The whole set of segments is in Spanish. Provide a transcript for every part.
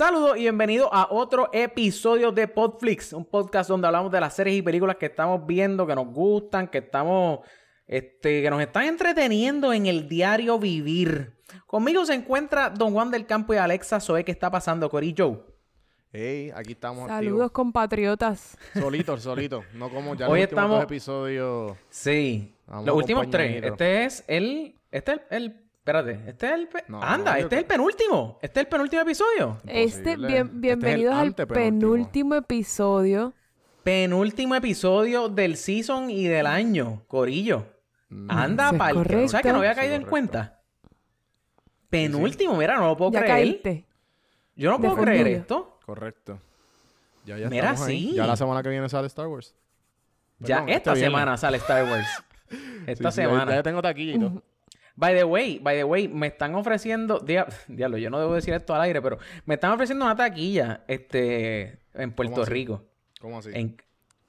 Saludos y bienvenidos a otro episodio de Podflix, un podcast donde hablamos de las series y películas que estamos viendo, que nos gustan, que estamos, este, que nos están entreteniendo en el diario vivir. Conmigo se encuentra Don Juan del Campo y Alexa Zoe. ¿Qué está pasando, Cory Joe? Hey, aquí estamos Saludos, compatriotas. Solitos, solitos. No como ya Hoy los últimos estamos- dos episodios. Sí, Vamos los últimos tres. Este es el, este es el, espérate, este es el, pe- No, anda, este es el penúltimo, este es el penúltimo episodio. Este, bien- Este es el bienvenidos al antepenúltimo. penúltimo episodio. Penúltimo episodio del season y del año, Corillo. Anda, Eso es pa'l- correcto. ¿Sabes que no había Sí, caído en cuenta? Penúltimo, mira, no lo puedo Ya creer. caíste. Yo no De puedo creer esto. Correcto. Ya, ya Mira, sí. Ya la semana que viene sale Star Wars. Ya esta este semana sale Star Wars. Esta Sí, sí, semana. Ya, ya tengo todo. By the way, by the way, me están ofreciendo, dia- diablo, yo no debo decir esto al aire, pero me están ofreciendo una taquilla, este, en Puerto? Rico. ¿Cómo así? En-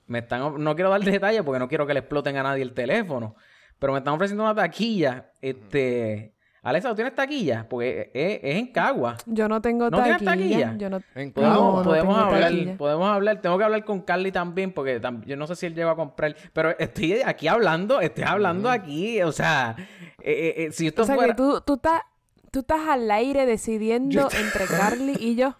me están, no quiero dar detalles porque no quiero que le exploten a nadie el teléfono, pero me están ofreciendo una taquilla, este, Alexa, ¿tú tienes taquilla? Porque es, es en Cagua. Yo no tengo ¿No tienes taquilla. taquilla? Yo no... En No, no podemos tengo hablar, taquilla. podemos hablar, tengo que hablar con Carly también, porque tam- yo no sé si él llegó a comprar, pero estoy aquí hablando, estoy hablando aquí, o sea, eh, eh, eh, si esto O sea fuera... que tú, tú, estás, tú estás al aire decidiendo entre Carly y yo.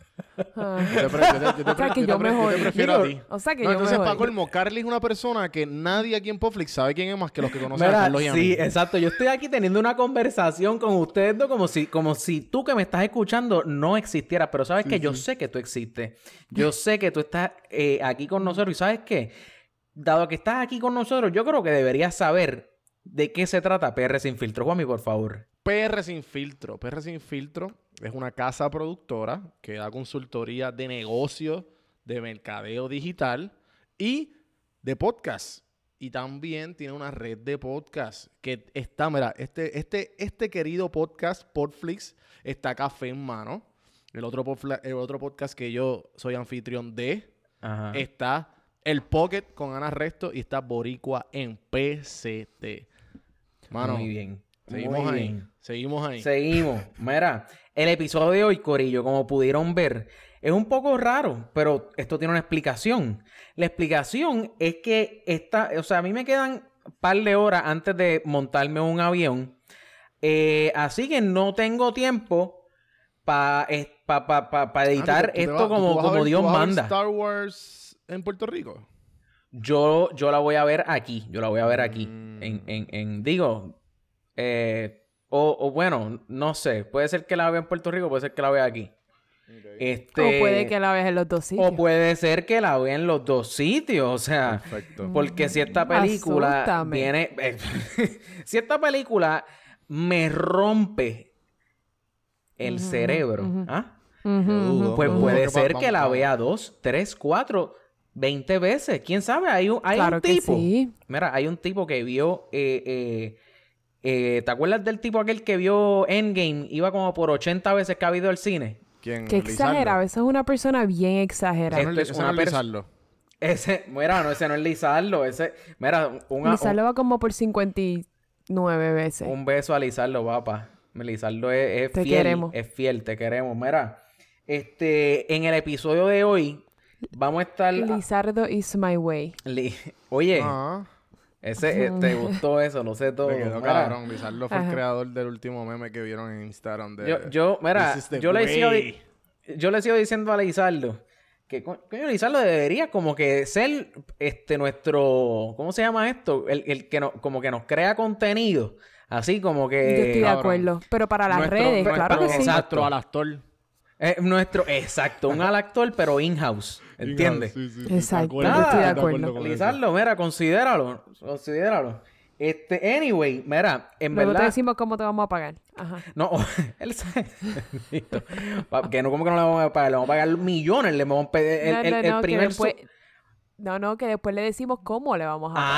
O sea que a No, yo entonces, jodí. colmo, Carly es una persona que nadie aquí en Popflix sabe quién es más que los que conocen a Mira, Carlos y a mí. sí, exacto. Yo estoy aquí teniendo una conversación con ustedes dos como si, como si tú que me estás escuchando no existieras. Pero sabes que yo sé que tú existes. Yo sé que tú estás eh, aquí con nosotros. Y sabes qué? Dado que estás aquí con nosotros, yo creo que deberías saber de qué se trata PR Sin Filtro. Juanmi, por favor. PR Sin Filtro. PR Sin Filtro es una casa productora que da consultoría de negocios, de mercadeo digital y de podcast. Y también tiene una red de podcast que está, mira, este, este, este querido podcast, Podflix, está café en mano. El otro, el otro podcast que yo soy anfitrión de Ajá. está El Pocket con Ana Resto y está Boricua en PCT. Mano, Muy bien. Seguimos ahí. Seguimos ahí. Seguimos. Mira, el episodio de hoy, Corillo, como pudieron ver, es un poco raro, pero esto tiene una explicación. La explicación es que esta, o sea, a mí me quedan un par de horas antes de montarme un avión. eh, así que no tengo tiempo para pa, pa, pa- Ah, ¿tú editar tú esto vas- como, como ver- Dios manda. Star Wars en Puerto Rico? Yo, yo la voy a ver aquí. Yo la voy a ver aquí. Mm. En, en, en- digo, eh, o, o bueno, no sé. Puede ser que la vea en Puerto Rico, puede ser que la vea aquí. Este, O puede que la veas en los dos sitios. o puede ser que la vea en los dos sitios. O sea, Perfecto. porque si esta película Asústame. viene. eh, si esta película me rompe el cerebro. ¿ah? Pues puede ser que la vea dos, tres, cuatro, veinte veces. ¿Quién sabe? Hay un, hay Claro un que tipo. sí. Mira, hay un tipo que vio. eh, eh, eh, ¿Te acuerdas del tipo aquel que vio Endgame? Iba como por 80 veces que ha ido al cine. ¿Quién? Qué Lizardo? exagerado. Esa es una persona bien exagerada. no es- Esto es ese una no es pers- Lizardo. Ese, mira, no, ese no es Lizardo. Ese, mira, un, Lizardo va como por 59 veces. un beso a Lizardo, papá. Lizardo es, es Te fiel. queremos. Es fiel, te queremos. Mira, este, en el episodio de hoy vamos a estar. Lizardo is my way. Li- Oye, Ah, ese, eh, te gustó eso, lo sé todo. me quedó cabrón. Lizardo fue el creador del último meme que vieron en Instagram. De, Yo, yo, mira, yo le, sigo yo le sigo diciendo a Lizardo que co- coño, Lizardo debería como que ser este nuestro, ¿cómo se llama esto? El, el que no, como que nos crea contenido. Así como que. Yo estoy de acuerdo. Pero para las nuestro- redes, nuestro- claro que sí. exacto. Al actor. Eh, nuestro, exacto, un al actor, pero in-house. ¿Entiendes? Sí, sí, sí, Exacto, acuerdo, estoy de acuerdo. eso. Lizardo, mira, considéralo. Considéralo. Este, anyway, mira, en Luego te verdad. decimos cómo te vamos a pagar. Ajá. No, él sabe. Que no, como que no le vamos a pagar, le vamos a pagar millones, le vamos a pedir el, no, el- no, el no, que primer después... No, no, que después le decimos cómo le vamos a pagar.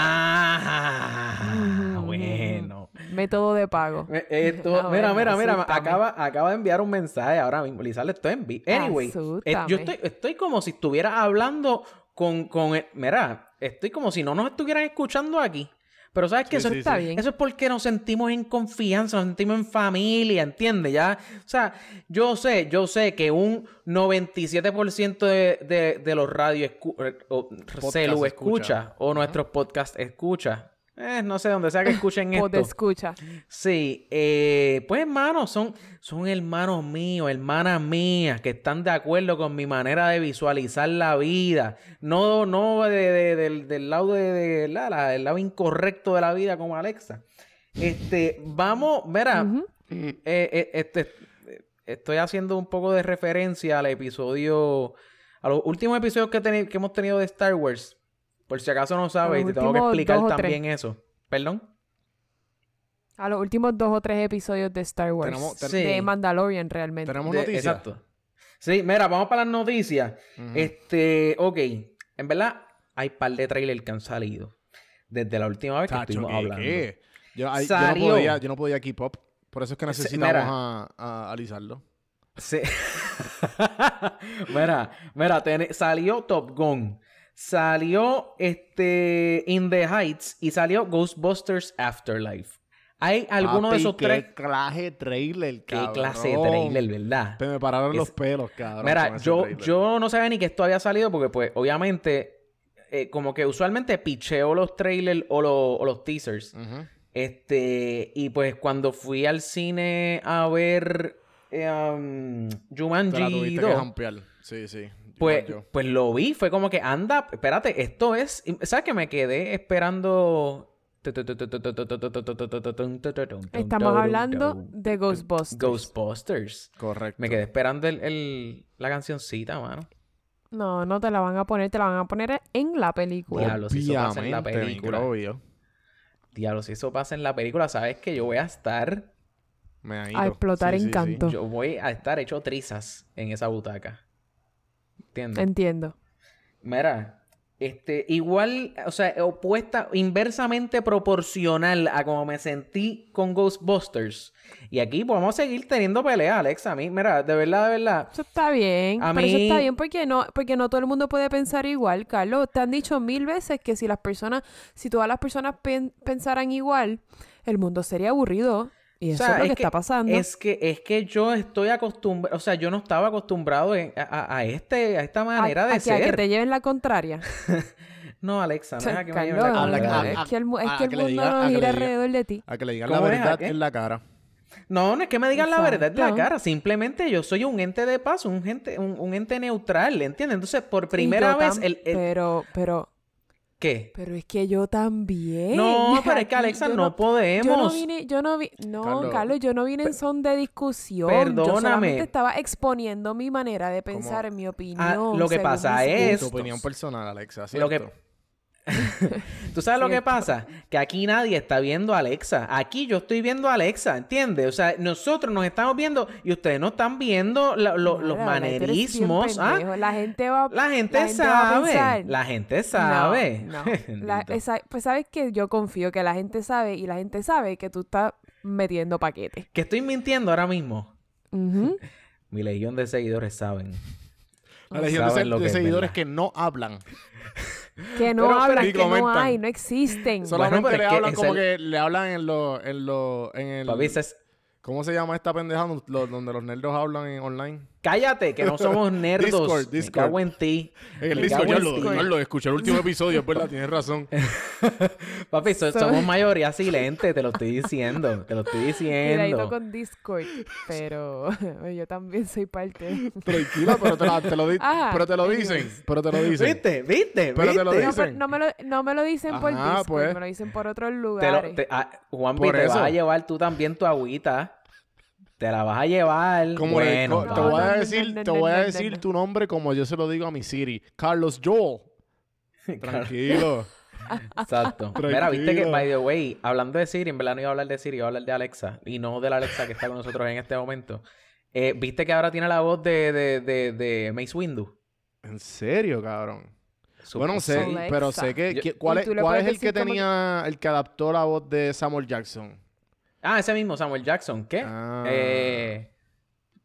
Ah, bueno. Método de pago. Eh, Esto, Ah, mira, bueno, mira, mira, asústame. acaba, acaba de enviar un mensaje ahora mismo. Lizardo, estoy en vi- Anyway, eh, yo estoy, estoy como si estuviera hablando con, con el- mira, estoy como si no nos estuvieran escuchando aquí. Pero ¿sabes qué? Sí, eso, sí, Está sí. bien. eso es porque nos sentimos en confianza, nos sentimos en familia, ¿entiendes? Ya, o sea, yo sé, yo sé que un 97% de, de, de los radios escu eh, o celu escucha, escucha. o nuestros podcasts escucha. Eh, no sé, donde sea que escuchen esto. escucha. Sí, eh, pues hermanos, son, son hermanos míos, hermanas mías, que están de acuerdo con mi manera de visualizar la vida. No, no de- de- del, del lado de, de- la- la- el lado incorrecto de la vida como Alexa. Este, vamos, mira, eh, eh, este, estoy haciendo un poco de referencia al episodio, a los últimos episodios que, que hemos tenido de Star Wars. Por si acaso no sabes, y te tengo que explicar dos o tres. también eso. ¿Perdón? A los últimos dos o tres episodios de Star Wars. Tenemos- ten- Sí. De Mandalorian, realmente. Tenemos De- noticias. Exacto. Sí, mira, vamos para las noticias. Este, ok. En verdad, hay par de trailers que han salido. Desde la última vez que estuvimos ¿qué, hablando. qué? Yo, no podía, yo no podía keep up. Por eso es que necesitamos mira. a, a alisarlo. Sí. mira, mira, ten- salió Top Gun. Salió este In the Heights y salió Ghostbusters Afterlife. ¿Hay alguno de esos qué tres? clase trailer, Qué cabrón. clase de trailer, ¿verdad? Te me pararon Es- los pelos, cabrón. Mira, yo, yo no sabía ni que esto había salido porque, pues, obviamente, eh, como que usualmente picheo los trailers o, lo- o los teasers. Este, y pues cuando fui al cine a ver eh, um, Te la Jumanji tuviste 2, que jampear. Sí, sí. Pues, yo. pues lo vi, fue como que anda, espérate, esto es, ¿sabes que me quedé esperando? Estamos hablando de Ghostbusters. Ghostbusters. Correcto. Me quedé esperando el, el- la cancioncita, mano. No, no te la van a poner, te la van a poner en la película. Diablo, si eso pasa en la película. microbio. Diablo, si eso pasa en la película, sabes que yo voy a estar, Me ha A explotar Sí, en sí, sí. canto. yo voy a estar hecho trizas en esa butaca. ¿Entiendes? Entiendo. Mira, este, igual, o sea, opuesta, inversamente proporcional a como me sentí con Ghostbusters. Y aquí podemos seguir teniendo pelea, Alexa. A mí, mira, de verdad, de verdad. Eso está bien. A pero eso está bien porque no, porque no todo el mundo puede pensar igual, Carlos. Te han dicho mil veces que si las personas, si todas las personas pen- pensaran igual, el mundo sería aburrido. Y O eso sea, es lo que, está pasando. Es que, es que yo estoy acostumbrado, o sea, yo no estaba acostumbrado en- a, a- este, a esta A- manera a de que, a que ser. te lleven la contraria. No, Alexa, no deja que me lleven la contraria. es que el, es a- que el mundo diga- no gira diga. alrededor de ti. A que le digan la ¿Cómo es? ¿A verdad en la cara. No, no es que me digan la verdad en la cara. Simplemente yo soy un ente de paz, un, gente, un, un ente neutral, ¿entiendes? Entonces, por primera vez, tam- el, el- Pero, pero, ¿Qué? pero es que yo también. No, pero es que Alexa, yo no, Yo no podemos. vine, yo no vi, no, Carlos. Carlos, yo no vine en son de discusión. Perdóname. Yo solamente estaba exponiendo mi manera de pensar, mi opinión. Ah, lo que pasa es- Tu opinión personal, Alexa, Lo que- ¿cierto? ¿Tú sabes lo que pasa? Que aquí nadie está viendo a Alexa. Aquí yo estoy viendo a Alexa, ¿entiendes? O sea, nosotros nos estamos viendo y ustedes no están viendo lo- los manerismos. ¿ah? La gente va La gente, la va a sabe. pensar, La gente sabe. No, no. La- Bendito. esa- pues sabes que yo confío que la gente sabe y la gente sabe que tú estás metiendo paquete. Que estoy mintiendo ahora mismo. Mi legión de seguidores saben. La legión de, se- seguidores verdad. que no hablan. Que no Pero- hablan, que no hay, no existen. Solamente pero le hablan como el- que le hablan en lo, en lo, en el... ¿Cómo se llama esta pendeja Lo- donde los nerdos hablan en online? Cállate, que no somos nerdos. Discord, Me Discord. cago en ti. En el Me Discord, en lo, escuché el último episodio, es verdad, tienes razón. Papi, so- So- somos mayoría silente, te lo estoy diciendo. Te lo estoy Cuidadito diciendo. con Discord, pero yo también soy parte. Tranquila, pero te, la- te lo, di- Ajá, pero te lo dicen. Pero te lo dicen. ¿Viste? ¿Viste? Pero te lo dicen. no me lo, no me lo dicen por Ajá, Discord, pues. me lo dicen por otros Te lo- lugares. te- ah, Juanpi, Por te vas a llevar tú también tu agüita. Te la vas a llevar. Como bueno, te voy a decir, te voy a decir tu nombre como yo se lo digo a mi Siri. Carlos Joel. Tranquilo. Exacto. Mira, viste que, by the way, hablando de Siri, en verdad no iba a hablar de Siri, iba a hablar de Alexa. Y no de la Alexa que está con nosotros en este momento. Eh, viste que ahora tiene la voz de, de, de, de Mace Windu. ¿En serio, cabrón? Su- Bueno, sé, Alexa. pero sé que... Yo- ¿Cuál, es, cuál es el que- tenía... El que adaptó la voz de Samuel Jackson? Ah, ese mismo, Samuel Jackson. ¿Qué? Ah. Eh,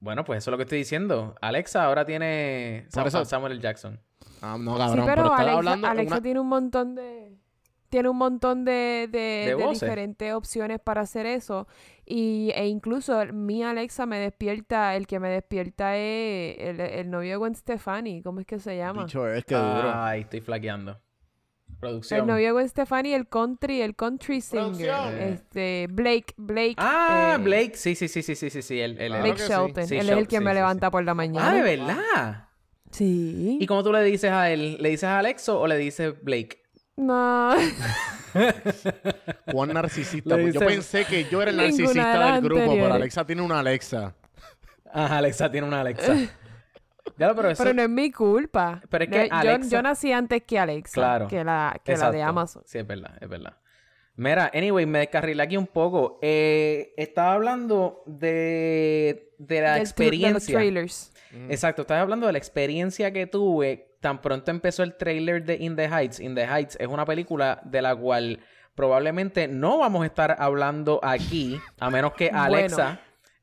bueno, pues eso es lo que estoy diciendo. Alexa ahora tiene eso- Samuel L. Jackson. Ah, no, sí, cabrón. pero, pero, estaba Alexa, hablando... Alexa una- tiene un montón de... tiene un montón de, de, De de voces. diferentes opciones para hacer eso. Y, e incluso mi Alexa me despierta, el que me despierta es el, el novio de Gwen Stefani, ¿cómo es que se llama? Dicho es que duro. Ay, estoy flaqueando. Producción. El novio de Stefani, el country, el country singer. Producción. Este, Blake, Blake. Ah, eh, Blake. Sí, sí, sí, sí, sí, sí, sí. Él, él, Claro Blake sí. Shelton. Sí, él es el que sí, me sí, levanta por la mañana. Ah, de verdad. Sí. ¿Y cómo tú le dices a él? ¿Le dices a Alexo o le dices Blake? No. Juan narcisista. Pues yo pensé que yo era el narcisista del grupo, pero. Alexa tiene una Alexa. Ajá, Alexa tiene una Alexa. Ya, pero eso... Pero no es mi culpa. Pero es No, que yo, Alexa- yo nací antes que Alexa. Claro. Que la, que la de. Amazon. Sí, es verdad, es verdad. Mira, anyway, me descarrilé aquí un poco. Eh, estaba hablando de, de la Del tour- de los experiencia. trailers. Exacto, estaba hablando de la experiencia que tuve tan pronto empezó el trailer de In the Heights. In the Heights es una película de la cual probablemente no vamos a estar hablando aquí, a menos que Bueno.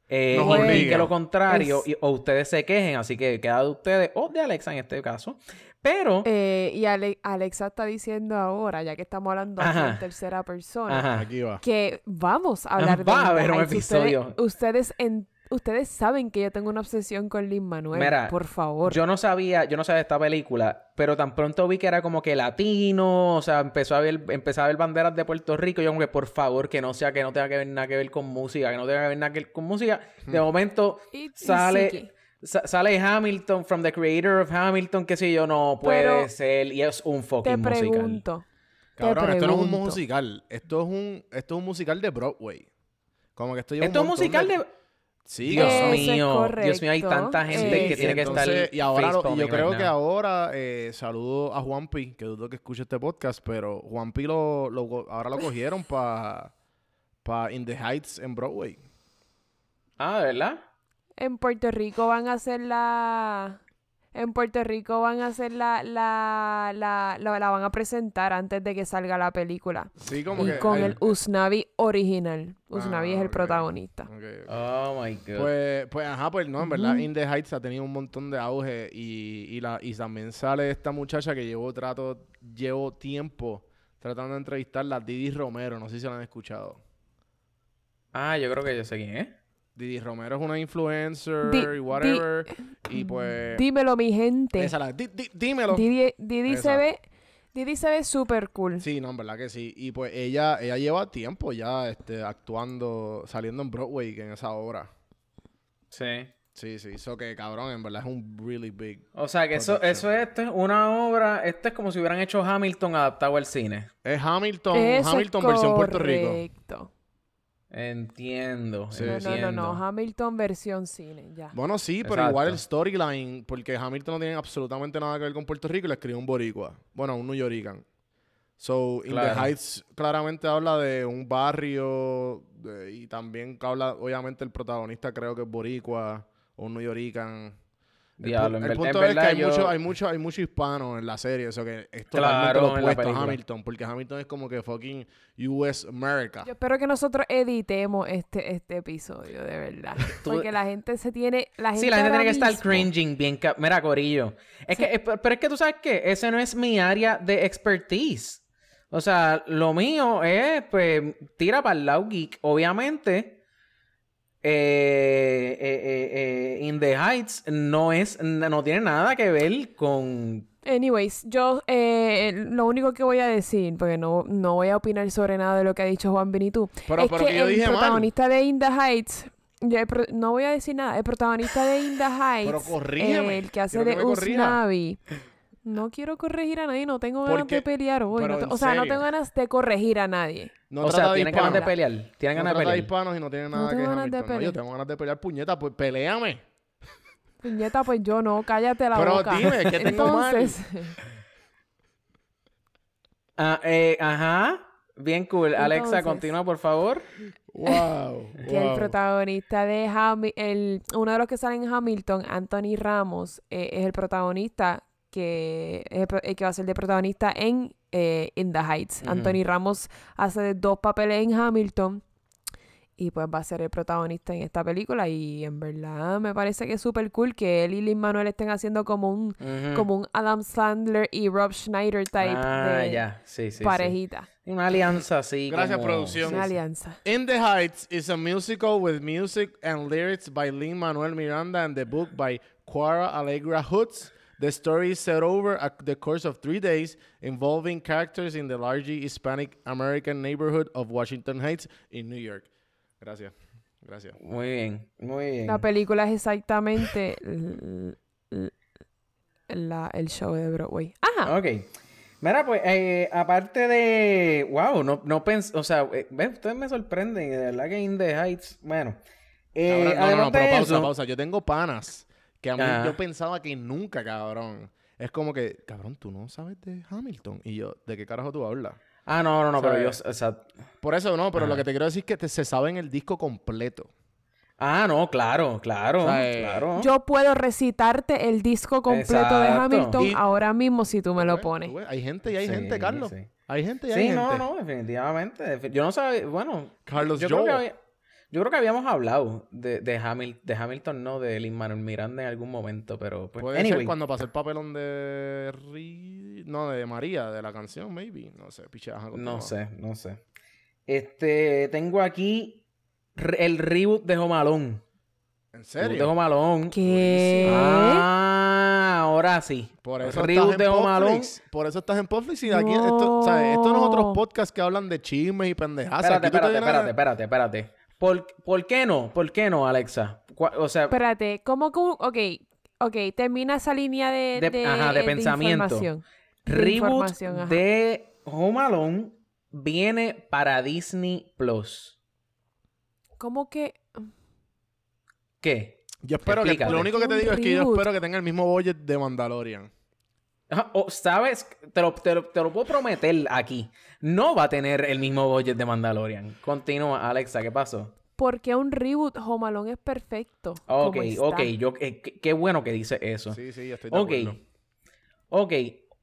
Eh, Nos indique obligue. lo contrario Es- y- o ustedes se quejen. Así que queda de ustedes o de Alexa en este caso. Pero, Eh, y Ale- Alexa está diciendo ahora, ya que estamos hablando Ajá. en tercera persona, ajá. Aquí va. que vamos a hablar de Va a In the haber un Heights. episodio. Ustedes, ustedes, en- ustedes saben que yo tengo una obsesión con Lin Manuel. Mira, por favor. Yo no sabía, yo no sabía de esta película, pero tan pronto vi que era como que latino, o sea, empezó a ver, empezaba a ver banderas de Puerto Rico, y yo como que por favor que no sea que no tenga que ver nada que ver con música, que no tenga que ver nada que ver con música. De momento Y- sale sale Hamilton from the creator of Hamilton, que sé yo, no puede Pero ser y es un Te fucking musical. pregunto. te Cabrón, esto no es un musical. Esto es un, esto es un musical de Broadway. Como que esto lleva Esto es un musical de Sí, Dios Eso cabrón. es mío, Dios mío, hay tanta gente que tiene que estar y ahora lo- yo creo right que now. ahora eh, saludo a Juanpi, que dudo que escuche este podcast, pero Juanpi lo, lo ahora lo cogieron para pa In the Heights en Broadway. Ah, ¿de verdad? En Puerto Rico van a hacer la... En Puerto Rico van a hacer la, la, la, la, la van a presentar antes de que salga la película. Sí, como Y que con hay- el Usnavi original. Usnavi Ah, es el ok. protagonista. Oh my god. Pues, pues, ajá, pues no, en verdad. In the Heights ha tenido un montón de auge y, y, la, y también sale esta muchacha que llevo trato, llevo tiempo tratando de entrevistarla, Didi Romero, no sé si la han escuchado. Ah, yo creo que yo sé quién es. Didi Romero es una influencer Di- y di- whatever. y pues. Dímelo, mi gente. esa la- di- di- dímelo. Didi, Didi Esa. se ve... Didi se ve súper cool. Sí, no, en verdad que sí. Y pues ella, ella lleva tiempo ya este, actuando, saliendo en Broadway en esa obra. Sí. Sí, sí. Eso que cabrón, en verdad es un really big. O sea que eso, Production. eso es, esto es una obra, esto es como si hubieran hecho Hamilton adaptado al cine. Es Hamilton, Eso es Hamilton versión Puerto Rico. correcto. Entiendo. Sí. No, no, no, no. Hamilton versión cine, ya. Bueno, sí, pero Exacto. igual el storyline, porque Hamilton no tiene absolutamente nada que ver con Puerto Rico y le escribió un boricua. Bueno, un New Yorican. So, In the Claro. Heights claramente habla de un barrio de- y también habla, obviamente, el protagonista creo que es boricua o un New El, en punto en es que hay, yo- mucho, hay, mucho, hay mucho hispano en la serie, eso que es Claro, totalmente lo en la opuesto a. Hamilton, porque Hamilton es como que fucking US America. Yo espero que nosotros editemos este, este episodio, de verdad. Porque la gente se tiene... La gente Sí, la gente tiene que estar cringing bien. Mira, Corillo. Es que, es- pero es que tú sabes que ese no es mi área de expertise. O sea, lo mío es, pues, tira para el lado geek. Obviamente, eh, eh, eh, eh, In the Heights no es, no tiene nada que ver con. Anyways, yo eh, lo único que voy a decir, porque no, no voy a opinar sobre nada de lo que ha dicho Juan Benitú, Pero, es pero que que yo el dije mal. protagonista de In the Heights, yo el pro- no voy a decir nada, el protagonista de In the Heights, Pero el que hace quiero que de. Usnavi, no quiero corregir a nadie, no tengo ganas Porque- de pelear hoy, pero no te- en o sea, no serio. tengo ganas de corregir a nadie. No o trata sea, de tienen ganas de hispanos. pelear. Tienen No ganas de trata de pelear. hispanos y no tiene nada No que tengo ver ganas de Hamilton. No, yo pelear. tengo ganas de pelear puñeta, pues peleame. Puñeta, pues yo no, cállate la Pero boca. dime, ¿qué tengo mal? Entonces, Ah, eh, ajá. Bien cool. Alexa, Entonces- continúa, por favor. Wow. que el wow. protagonista de Hamilton, el, uno de los que salen en Hamilton, Anthony Ramos, eh, es el protagonista que, es que va a ser de protagonista en eh, In the Heights. Anthony Ramos hace dos papeles en Hamilton y pues va a ser el protagonista en esta película y en verdad me parece que es súper cool que él y Lin Manuel estén haciendo como un como un Adam Sandler y Rob Schneider type ah, de ya. Sí, sí, sí. parejita, Una alianza así. Gracias, como- producción. una alianza. In the Heights is a musical with music and lyrics by Lin Manuel Miranda and the book by Quara Allegra Hoods. The story is set over a- the course of three days, involving characters in the largely Hispanic American neighborhood of Washington Heights in New York. Gracias. Gracias. Muy bien, muy bien. La película es exactamente la- el show de Broadway. Ajá. Ok. Mira, pues, eh, aparte de. Wow, no, no pensé. O sea, eh, ustedes me sorprenden. De verdad que In the Heights. Bueno. Eh, no, no, además no, pero pausa, eso- pausa. Yo tengo panas que a mí Ajá. yo pensaba que nunca, cabrón. Es como que, cabrón, tú no sabes de Hamilton. Y yo, ¿de qué carajo tú hablas? Ah, no, no, no, pero yo. O sea, Por eso no, pero lo que te quiero decir es que te- se sabe en el disco completo. Ah, no, claro, claro. O sea, eh, claro. Yo puedo recitarte el disco completo de. Hamilton Y- ahora mismo si tú me lo Tú ves, pones. tú ves, Hay gente y hay Sí, gente, Carlos. sí. Hay gente y hay Sí, no, gente. no, definitivamente. defi- Yo no sabía. Bueno, Carlos yo creo, que había- yo creo que habíamos hablado de, de, Hamil- de Hamilton, no, de Lin Manuel Miranda en algún momento, pero pues. Puede anyway. ser cuando pasé el papelón de... Ri- No, de María, de la canción, maybe. No sé, continúa. No sé, no sé. Este, tengo aquí el reboot de Jomalón. ¿En Reboot de serio? Jomalón. ¿Qué? Ah, ahora sí. Por eso Reboot estás de en Alone. Netflix. Por eso estás en Netflix y aquí esto, ¿sabes? Esto no es otros No. podcasts que hablan de chismes y pendejadas. Espérate, espérate, espérate, espérate, espérate. ¿Por, ¿Por qué no? ¿Por qué no, Alexa? O sea, Espérate, ¿cómo que un- Ok, ok, termina esa línea de, De- de, ajá, de pensamiento. información. de reboot información, de Home Alone viene para Disney Plus. ¿Cómo que...? ¿Qué? Yo espero que... Explícate. Lo único que te digo es que yo espero que tenga el mismo budget de Mandalorian. O, ¿Sabes? Te lo, te, lo, te lo puedo prometer aquí. No va a tener el mismo budget de Mandalorian. Continúa, Alexa, ¿qué pasó? Porque un reboot Home Alone es perfecto. Ok, ok, yo, eh, qué, qué bueno que dice eso. Sí, sí, yo estoy de ok, acuerdo. ok,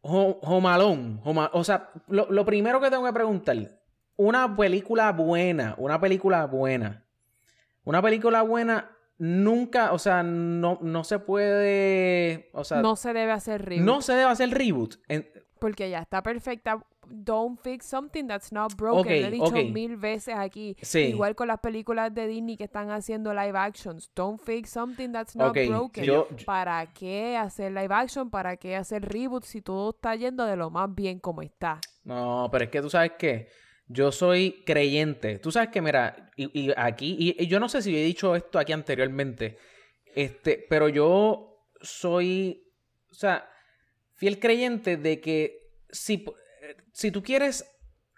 Ho- Home Alone, Home A- o sea, lo, lo primero que tengo que preguntar, una película buena, una película buena, una película buena nunca, o sea, no, no se puede, o sea, no, No se debe hacer reboot. se debe hacer reboot. En- Porque ya está perfecta. Don't fix something that's not broken. Ok, Lo he dicho mil veces aquí. Sí. Igual con las películas de Disney que están haciendo live actions. Don't fix something that's not Ok, broken. yo- ¿Para qué hacer live action? ¿Para qué hacer reboot si todo está yendo de lo más bien como está? No, pero es que tú sabes que yo soy creyente. Tú sabes que, mira, y, aquí, y, y yo no sé si he dicho esto aquí anteriormente, este, pero yo soy, o sea, fiel creyente de que si, si tú quieres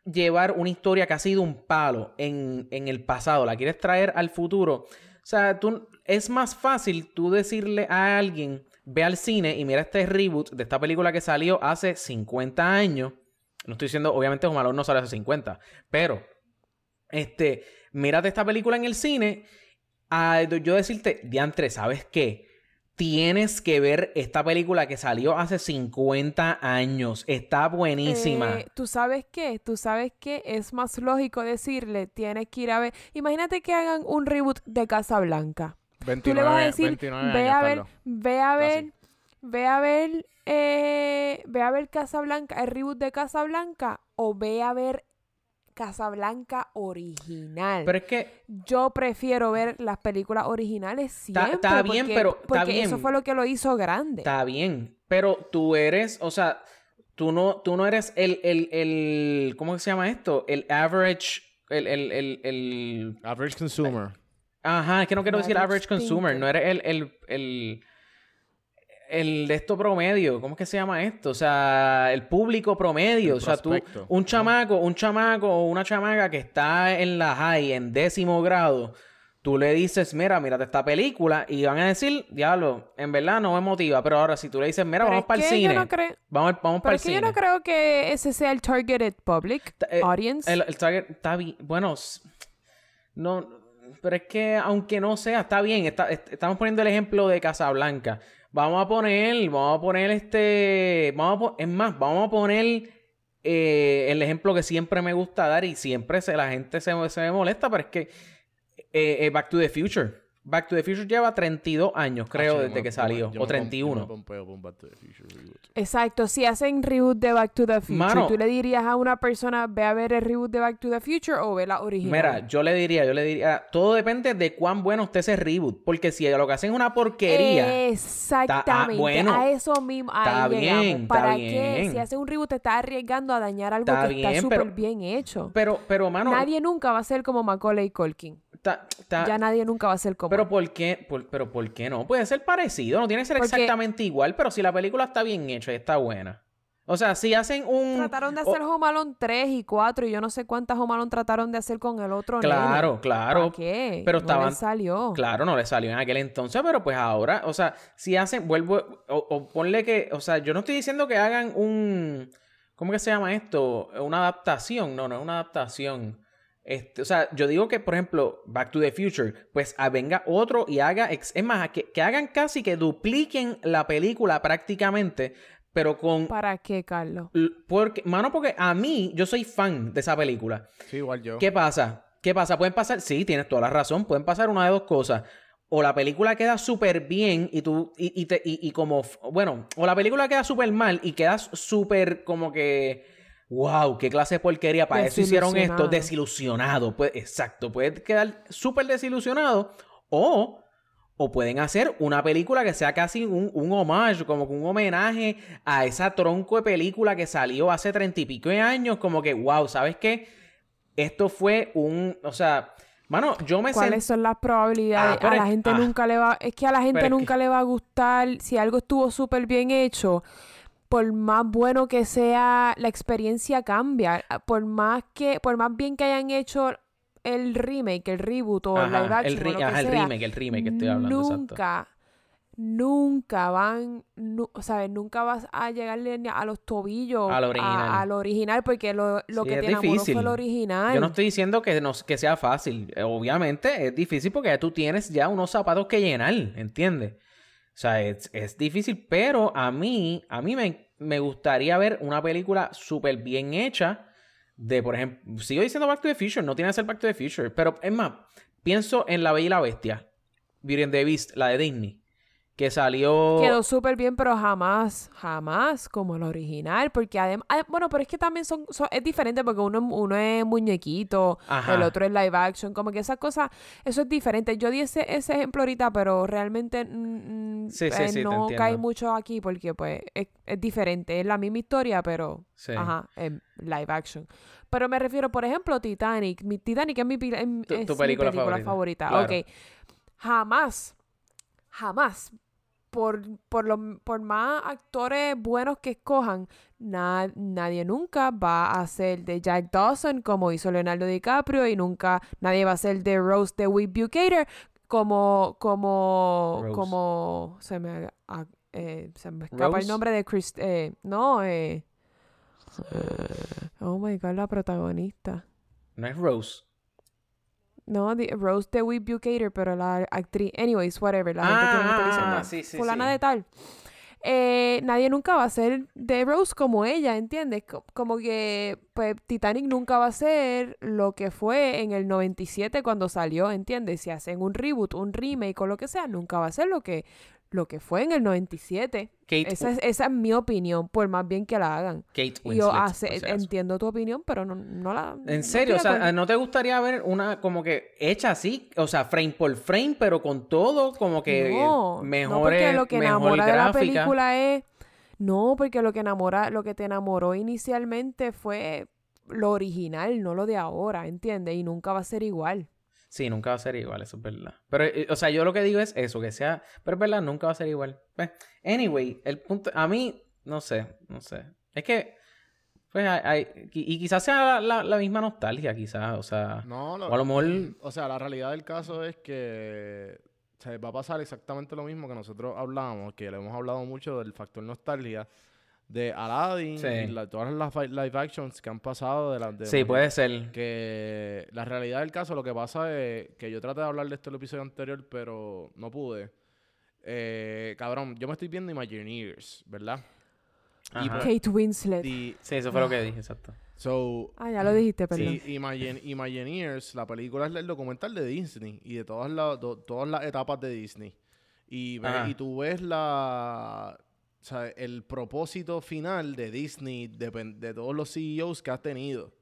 llevar una historia que ha sido un palo en, en el pasado, la quieres traer al futuro, o sea, tú, es más fácil tú decirle a alguien, ve al cine y mira este reboot de esta película que salió hace 50 años. No estoy diciendo, obviamente, Home Alone no sale hace 50, pero, este, mírate esta película en el cine, a yo decirte, diantre, ¿sabes qué? Tienes que ver esta película que salió hace 50 años. Está buenísima. Eh, ¿Tú sabes qué? ¿Tú sabes qué? Es más lógico decirle, tienes que ir a ver. Imagínate que hagan un reboot de Casablanca. 29, Tú le vas a decir, 29 ve a ver, ve a ver, ve a ver, eh, ve a ver Casablanca, el reboot de Casablanca, o ve a ver Casablanca original. Pero es que, Yo prefiero ver las películas originales siempre. está bien, porque- pero porque eso bien. fue lo que lo hizo grande. está bien. Pero tú eres, o sea, tú no, tú no eres el, el, el, ¿cómo se llama esto? El average, el, el, el, el Average consumer. Ajá, es que no quiero decir Average average consumer, no eres el, el, el, de esto promedio, ¿cómo es que se llama esto? O sea, el público promedio, El o sea, tú, un chamaco, un chamaco o una chamaca que está en la high, en décimo grado, tú le dices, mira, mírate esta película, y van a decir, diablo, en verdad no me motiva, pero ahora si tú le dices, mira, Pero vamos para el cine, no creo- vamos, vamos Pero para el cine. yo no creo que ese sea el targeted public Ta- eh, audience. El, el target está bien. Bueno, no. Pero es que, aunque no sea, está bien. está- est- estamos poniendo el ejemplo de Casablanca. Vamos a poner, vamos a poner este. Vamos a po- es más, vamos a poner eh, el ejemplo que siempre me gusta dar y siempre se, la gente se, se me molesta, pero es que Eh, eh, Back to the Future. Back to the Future lleva 32 años, creo, Ah, desde me- que me- salió. yo o me pom- yo 31. me pompeo Back to the Future reboot. Exacto, si hacen reboot de Back to the Future, Mano. ¿tú le dirías a una persona ve a ver el reboot de Back to the Future o ve la original? Mira, yo le diría, yo le diría, todo depende de cuán bueno esté ese reboot. Porque si lo que hacen es una porquería. Exactamente, bueno, a eso mismo, ahí está llegamos. bien, está ¿Para qué? bien. Si hace un reboot te está arriesgando a dañar algo Está que está súper bien hecho. Pero, pero, mano. nadie nunca va a ser como Macaulay Culkin. Ya nadie nunca va a ser como pero. ¿por qué? Por- pero ¿por qué no? Puede ser parecido, no tiene que ser Porque- exactamente igual, pero si la película está bien hecha y está buena. O sea, si hacen un... Trataron de o- hacer Home Alone 3 y 4 y yo no sé cuántas Home Alone trataron de hacer con el otro Claro, nene. claro. ¿Para qué? pero no estaban- les salió. Claro, no le salió en aquel entonces, pero pues ahora, o sea, si hacen, vuelvo, o, o ponle que, o sea, yo no estoy diciendo que hagan un, ¿cómo que se llama esto? Una adaptación, no, no es una adaptación. Este, o sea, yo digo que, por ejemplo, Back to the Future, pues venga otro y haga, ex- es más, que, que hagan casi que dupliquen la película prácticamente, pero con... ¿Para qué, Carlos? Porque, mano, porque a mí, yo soy fan de esa película. Sí, igual yo. ¿Qué pasa? ¿Qué pasa? Pueden pasar, sí, tienes toda la razón, pueden pasar una de dos cosas. O la película queda súper bien y tú, y, y te- y- y como, bueno, o la película queda súper mal y quedas súper como que, wow, qué clase de porquería, para eso hicieron esto, Desilusionado. Pues, exacto, puedes quedar súper desilusionado o... O pueden hacer una película que sea casi un, un homage, como que un homenaje a esa tronco de película que salió hace treinta y pico de años. Como que, wow, ¿sabes qué? Esto fue un. O sea, mano, yo me ¿Cuáles son las probabilidades? Ah, a la gente ah. nunca le va... Es que a la gente que- nunca le va a gustar si algo estuvo súper bien hecho. Por más bueno que sea, la experiencia cambia. Por más que... Por más bien que hayan hecho el remake, el reboot o Ajá, action el, o re- lo que ajá, el remake, el remake que estoy hablando, exacto. nunca, nunca van, nu- ¿sabes? Nunca vas a llegarle a los tobillos Al a- original. al original porque lo, lo Sí, que te difícil. fue el original. Yo no estoy diciendo que, no, que sea fácil. Eh, Obviamente es difícil porque tú tienes ya unos zapatos que llenar, ¿entiendes? O sea, es, es difícil, pero a mí, a mí me, me gustaría ver una película súper bien hecha de, por ejemplo, sigo diciendo Back to the Future, no tiene que ser Back to the Future, pero es más, pienso en La Bella y la Bestia, Beauty and the Beast, la de Disney, que salió... Quedó súper bien, pero jamás, jamás como el original, porque además, bueno, pero es que también son, son- es diferente porque uno, uno es muñequito, Ajá. el otro es live action, como que esas cosas, eso es diferente. Yo di ese, ese ejemplo ahorita, pero realmente mm, Sí, sí, eh, sí, no cae mucho aquí porque pues es, es diferente, es la misma historia, pero Sí. ajá, en live action. Pero me refiero, por ejemplo, Titanic. Mi, Titanic es mi, Tu- es tu mi película película, favorita, favorita. claro. Ok. Jamás, jamás, por, por, lo- por más actores buenos que escojan, na- nadie nunca va a ser de Jack Dawson como hizo Leonardo DiCaprio y nunca nadie va a ser de Rose de Whip Bukater como, como, Rose. como, se me, ah, eh, se me escapa el nombre de Chris, eh, no, eh, oh my God, la protagonista. No es Rose. No, di- Rose de Whip Bukater, pero la actriz. Anyways, whatever. La gente que no me está diciendo. Ah, sí, sí, Fulana sí. de tal. Eh, nadie nunca va a ser de Rose como ella, ¿entiendes? Co- Como que pues, Titanic nunca va a ser lo que fue en el 97 cuando salió, ¿entiendes? Si hacen un reboot, un remake o lo que sea, nunca va a ser lo que, lo que fue en el 97. Kate, Esa es, esa es mi opinión, por más bien que la hagan. Kate yo Winslet, hace- acaso. entiendo tu opinión, pero no, no la... En serio, o sea. ¿no te gustaría ver una como que hecha así? O sea, frame por frame, pero con todo como que no, mejor, no porque lo que enamora de la película es no porque lo que enamora lo que te enamoró inicialmente fue lo original no lo de ahora ¿entiendes? y nunca va a ser igual Sí, nunca va a ser igual, eso es verdad. Pero, eh, o sea, yo lo que digo es eso, que sea... Pero es verdad, nunca va a ser igual. Pues, anyway, el punto... A mí, no sé, no sé. Es que... Pues hay... hay- y quizás sea la, la- la misma nostalgia, quizás, o sea... No, lo- O a lo mejor... O sea, la realidad del caso es que se va a pasar exactamente lo mismo que nosotros hablábamos, que le hemos hablado mucho del factor nostalgia de Aladdin Sí. y la- todas las live actions que han pasado de las de Sí, puede ser. que la realidad del caso, lo que pasa es que yo traté de hablar de esto en el episodio anterior, pero no pude. Eh, cabrón, yo me estoy viendo Imagineers, ¿verdad? Y Ajá. pues- Kate Winslet y- Sí, eso fue lo que dije, exacto. So, Ah, ya lo dijiste, perdón. Sí, Imagine- Imagineers, la película es el documental de Disney y de todas las, do- todas las etapas de Disney. Y, ve- y tú ves la, o sea, el propósito final de Disney, depen- de, todos los CEOs que ha tenido.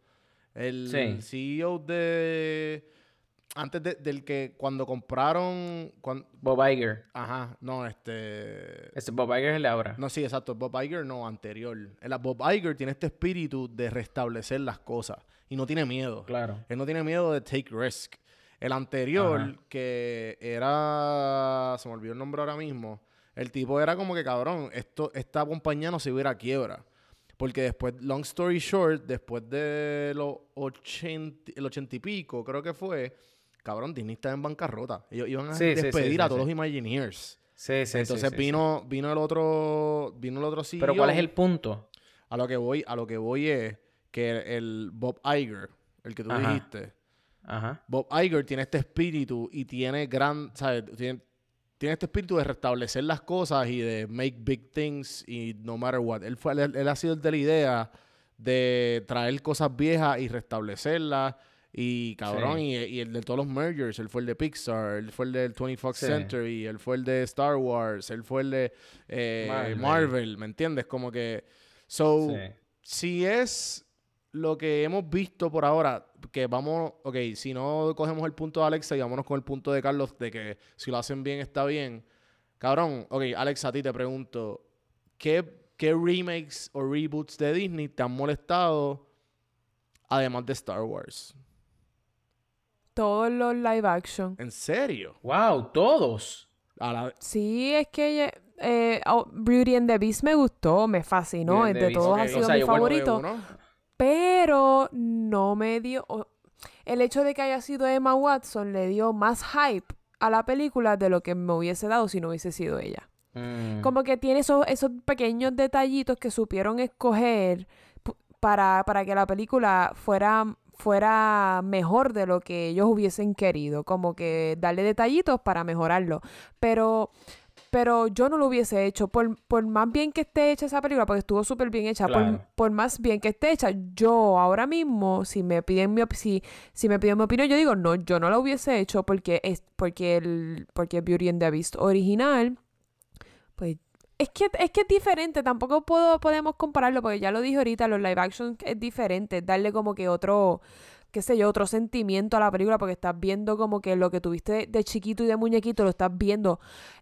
El Sí. CEO de... Antes de- del que cuando compraron... Bob Iger. ajá, no, este... Ese Bob Iger es el de ahora. No, sí, exacto. Bob Iger no, anterior. El, Bob Iger tiene este espíritu de restablecer las cosas y no tiene miedo. Claro. Él no tiene miedo de take risk. El anterior, Ajá. que era. Se me olvidó el nombre ahora mismo. El tipo era como que, cabrón, esto, esta compañía no se iba a ir a quiebra. Porque después, long story short, después de los 80, el ochenta y pico, creo que fue, cabrón, Disney estaba en bancarrota. Ellos iban a Sí, sí, sí, despedir sí, a todos los Imagineers. Sí, sí, Entonces vino, vino el otro, vino el otro. CEO. Pero ¿cuál es el punto? A lo que voy, a lo que voy es que el Bob Iger, el que tú Ajá. dijiste, Ajá. Bob Iger tiene este espíritu y tiene gran, ¿sabes? Tiene, tiene este espíritu de restablecer las cosas y de make big things y no matter what. Él, fue, él, él ha sido el de la idea de traer cosas viejas y restablecerlas. Y cabrón, Sí. y, y el de todos los mergers, él fue el de Pixar, él fue el del 20 Fox Sí. Century, él fue el de Star Wars, él fue el de eh, Marvel. Marvel. ¿me entiendes? Como que... So, Sí. si es lo que hemos visto por ahora, que vamos, ok, si no cogemos el punto de Alexa y vámonos con el punto de Carlos de que si lo hacen bien está bien. Cabrón, ok, Alexa, a ti te pregunto, ¿qué, qué remakes o reboots de Disney te han molestado además de Star Wars? Todos los live action. ¿En serio? Wow, todos. A la- Sí, es que eh, oh, Beauty and the Beast me gustó, me fascinó, Beast, todos ha O sido sea, mi favorito. Pero no me dio. el hecho de que haya sido Emma Watson le dio más hype a la película de lo que me hubiese dado si no hubiese sido ella. Mm. Como que tiene esos, esos pequeños detallitos que supieron escoger para, para que la película fuera, fuera mejor de lo que ellos hubiesen querido. Como que darle detallitos para mejorarlo. Pero, pero yo no lo hubiese hecho. Por, por más bien que esté hecha esa película, porque estuvo súper bien hecha, por- Claro. por, más bien que esté hecha, yo ahora mismo, si me piden mi si, si me piden mi opinión, yo digo, no, yo no la hubiese hecho porque es, porque el, porque Beauty and the Beast original pues es que, es que es diferente, tampoco puedo, podemos compararlo, porque ya lo dije ahorita, los live action es diferente, darle como que otro, qué sé yo, otro sentimiento a la película, porque estás viendo como que lo que tuviste de, de chiquito y de muñequito lo estás viendo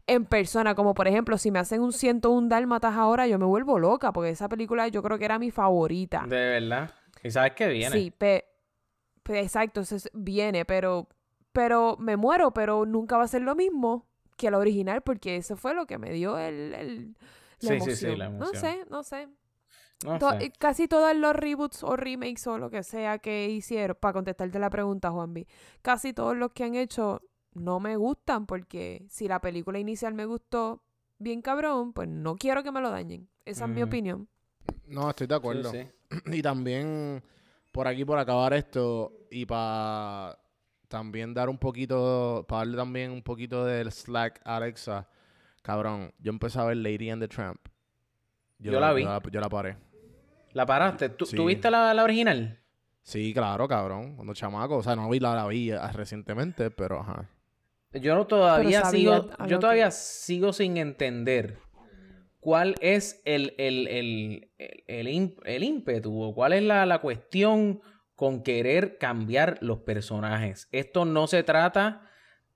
en persona, como por ejemplo, si me hacen un 101 dálmatas ahora, yo me vuelvo loca, porque esa película yo creo que era mi favorita. De verdad. ¿Y sabes qué viene? Sí, pe, pe- exacto, entonces viene, pero, pero me muero, pero nunca va a ser lo mismo que la original, porque eso fue lo que me dio el, el- la Sí, sí, sí, emoción. la No emoción. sé, no sé. No To- sé. eh, Casi todos los reboots o remakes o lo que sea que hicieron, para contestarte la pregunta, Juanvi, casi todos los que han hecho no me gustan, porque si la película inicial me gustó bien cabrón, pues no quiero que me lo dañen. Esa es mi Ujú. opinión. No, estoy de acuerdo. Sí, sí. Y también, por aquí, por acabar esto, y para también dar un poquito, para darle también un poquito del slack a Alexa, cabrón, yo empecé a ver Lady and the Tramp. Yo la vi. Yo la, yo la paré. ¿La paraste? ¿Tú, Sí. ¿tú viste la, la original? Sí, claro, cabrón. Cuando chamaco, o sea, no vi la, la vi ah, recientemente, pero ajá. Yo no todavía sigo, yo todavía que- sigo sin entender cuál es el, el, el, el, el ímpetu o cuál es la, la cuestión con querer cambiar los personajes. Esto no se trata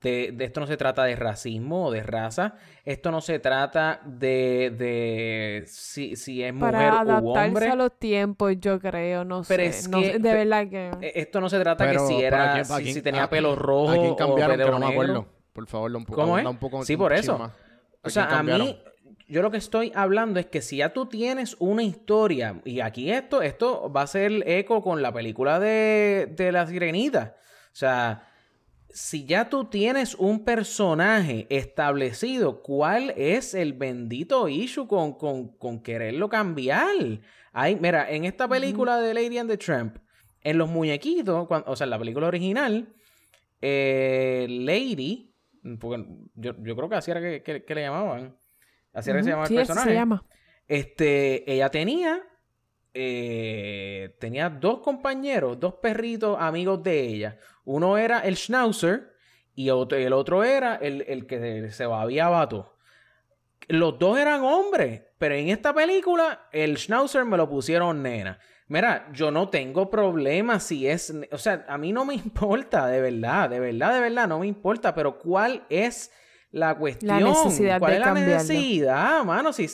de, de esto no se trata de racismo o de raza. Esto no se trata de, de si, si es mujer Para u adaptarse hombre. a los tiempos, yo creo, no Pero sé. es que- de verdad que... E- Esto no se trata Pero, que si era, ¿a quién- a si, quién- si tenía a- pelo rojo ¿A quién o cambiaron? Que pelo no me negro. acuerdo. Por favor, da un poco, ¿Cómo es? da un poco Sí, por eso. chisma. ¿A O sea, a mí, yo lo que estoy hablando es que si ya tú tienes una historia, y aquí esto, esto va a ser eco con la película de, de La Sirenita. O sea, si ya tú tienes un personaje establecido, ¿cuál es el bendito issue con, con, con quererlo cambiar? Ay, mira, en esta película de Lady and the Tramp, en los muñequitos, cuan- o sea, en la película original, eh, Lady, porque yo, yo creo que así era que, que- que le llamaban, así era que se llamaba sí, el personaje. se llama. Este, ella tenía eh, tenía dos compañeros, dos perritos amigos de ella. Uno era el Schnauzer y otro- el otro era el, el que se babiaba todo. Los dos eran hombres, pero en esta película el Schnauzer me lo pusieron nena. Mira, yo no tengo problema si es, o sea, a mí no me importa, de verdad, de verdad, de verdad, no me importa, pero ¿cuál es la cuestión? necesidad ¿Cuál de es la cambiarlo. necesidad, mano? Si,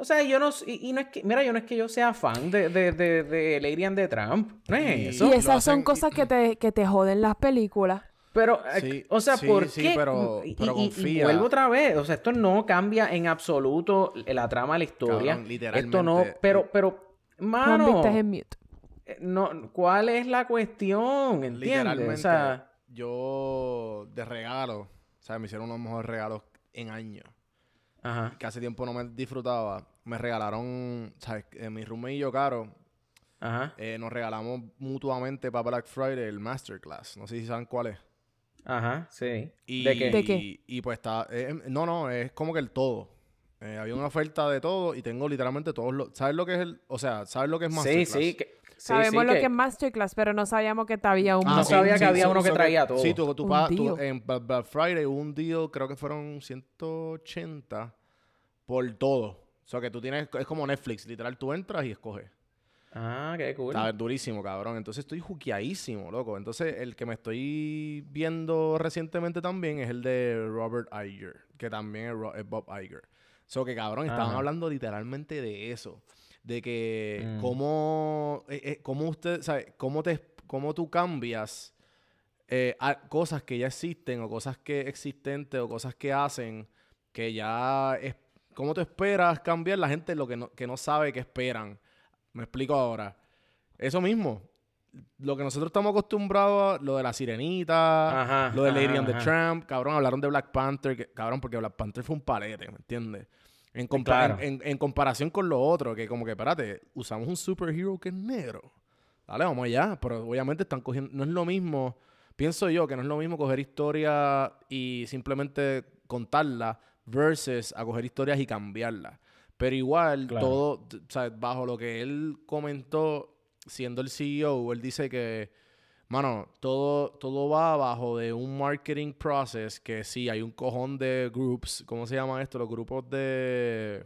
o sea, yo no, y, y no es que, mira, yo no es que yo sea fan de, de, de, de Lady and the Trump, no es Y- eso. y esas son hacen- cosas que te, que te joden las películas. Pero, eh, Sí, o sea, sí, ¿por sí, qué? pero- Y- pero y- y confía. vuelvo otra vez. O sea, esto no cambia en absoluto la trama de la historia. Cabrón, esto no, literalmente. pero, pero, Juan, mano, viste en mute. eh, no, ¿cuál es la cuestión? ¿Entiendes? Literalmente, O sea, yo de regalo, o sea, me hicieron unos mejores regalos en años. Ajá, Que hace tiempo no me disfrutaba. Me regalaron, ¿sabes? Eh, mi roommate y yo, Caro, ajá, eh, nos regalamos mutuamente para Black Friday el Masterclass. No sé si saben cuál es. ajá, sí. Y, ¿De qué? ¿De qué? Y pues está. eh, no, no, es como que el todo. Eh, había una oferta de todo y tengo literalmente todos los. ¿Sabes lo que es el.? O sea, ¿sabes lo que es Masterclass? sí. que- sí, Sabemos sí, lo que- que es Masterclass, pero no sabíamos que había un... No mo- sabía que había uno que traía todo. Sí, tú, tú Un pa- tú- deal. en Black, Friday hubo un deal, creo que fueron 180 por todo. O sea, que tú tienes, es como Netflix, literal, tú entras y escoges. Ah, qué cool. Está durísimo, cabrón. Entonces estoy juqueadísimo, loco. Entonces el que me estoy viendo recientemente también es el de Robert Iger, que también es, Ro- es Bob Iger. So que, cabrón, estaban Ajá. hablando literalmente de eso. De que Mm. cómo, eh, eh, cómo usted, ¿sabe? Cómo, te, cómo tú cambias eh, a- cosas que ya existen o cosas que existentes o cosas que hacen que ya es... ¿Cómo tú esperas cambiar la gente lo que no, que no sabe que esperan? Me explico ahora. Eso mismo. Lo que nosotros estamos acostumbrados a, lo de la sirenita, Ajá, lo de Lady ajá, and the ajá. Tramp, cabrón, hablaron de Black Panther, que- cabrón, porque Black Panther fue un palete, ¿me entiendes? En, compa- Claro. en, en- en comparación con lo otro, que como que, espérate, usamos un superhero que es negro. Dale, vamos allá. Pero obviamente están cogiendo. No es lo mismo. Pienso yo que no es lo mismo coger historia y simplemente contarla versus a coger historias y cambiarlas. Pero igual, Claro. todo, o sea, bajo lo que él comentó, siendo el CEO, él dice que, mano, todo, todo va bajo de un marketing process que sí, hay un cojón de groups, ¿cómo se llama esto? Los grupos de...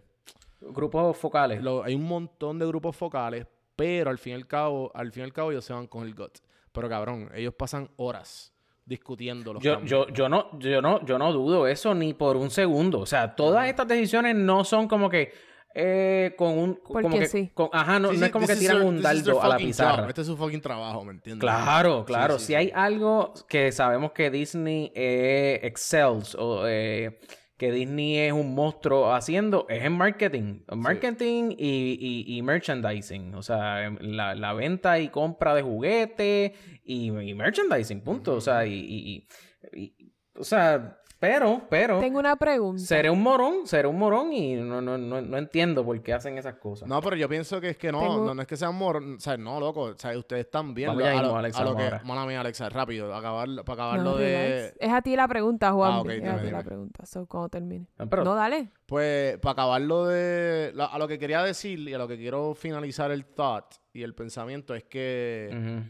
Grupos focales. lo- hay un montón de grupos focales, pero al fin y al cabo, al fin y al cabo ellos se van con el gut. Pero cabrón, ellos pasan horas discutiendo los Yo, yo, yo no, yo no, yo no dudo eso ni por un segundo. O sea, todas estas decisiones no son como que eh, con un como Porque que sí. con- ajá, no, Sí, no es como que tiran their- un dardo a la fucking pizarra. job. Este es su fucking trabajo, ¿me entiendes? Claro, claro. sí, si sí. hay algo que sabemos que Disney eh, excels o eh, que Disney es un monstruo haciendo, es en marketing. Marketing y, y- y merchandising. O sea, em, la, la venta y compra de juguetes y, y merchandising, punto. O sea, y, y- y- y- o sea, pero, pero, Tengo una pregunta. seré un morón, seré un morón y no, no, no, no entiendo por qué hacen esas cosas. No, pero yo pienso que es que no, Tengo- no, no es que sean mor... O sea, no, loco. O sea, ustedes están bien. Vamos a, lo, Alexa, a lo que... Mala mía, Alexa, rápido. Acabar, para acabar No, lo de... Es a ti la pregunta, Juan. Ah, ok, es dime, a ti dime. la pregunta. So, cuando termine. No, pero- No, dale. Pues, para acabar lo de... la- a lo que quería decir y a lo que quiero finalizar el thought y el pensamiento es que...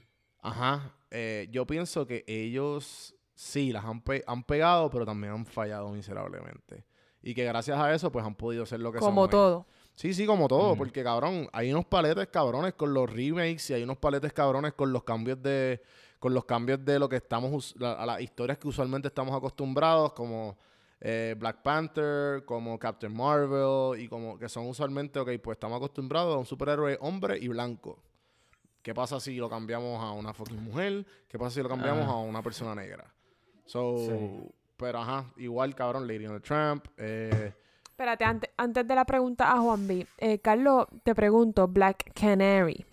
Ajá. eh, yo pienso que ellos sí las han, pe- han pegado, pero también han fallado miserablemente. Y que gracias a eso, pues han podido ser lo que son Como hoy. todo. Sí, sí, como todo, Mm. porque cabrón, hay unos paletes cabrones con los remakes y hay unos paletes cabrones con los cambios de con los cambios de lo que estamos la- a las historias que usualmente estamos acostumbrados, como eh, Black Panther, como Captain Marvel y como que son usualmente, ok, pues estamos acostumbrados a un superhéroe hombre y blanco. ¿Qué pasa si lo cambiamos a una fucking mujer? ¿Qué pasa si lo cambiamos Ah. a una persona negra? So, Sí. pero ajá, igual cabrón, Lady on the Tramp, eh, Espérate, ante- antes de la pregunta a Juan B. eh, Carlos, te pregunto, Black Canary.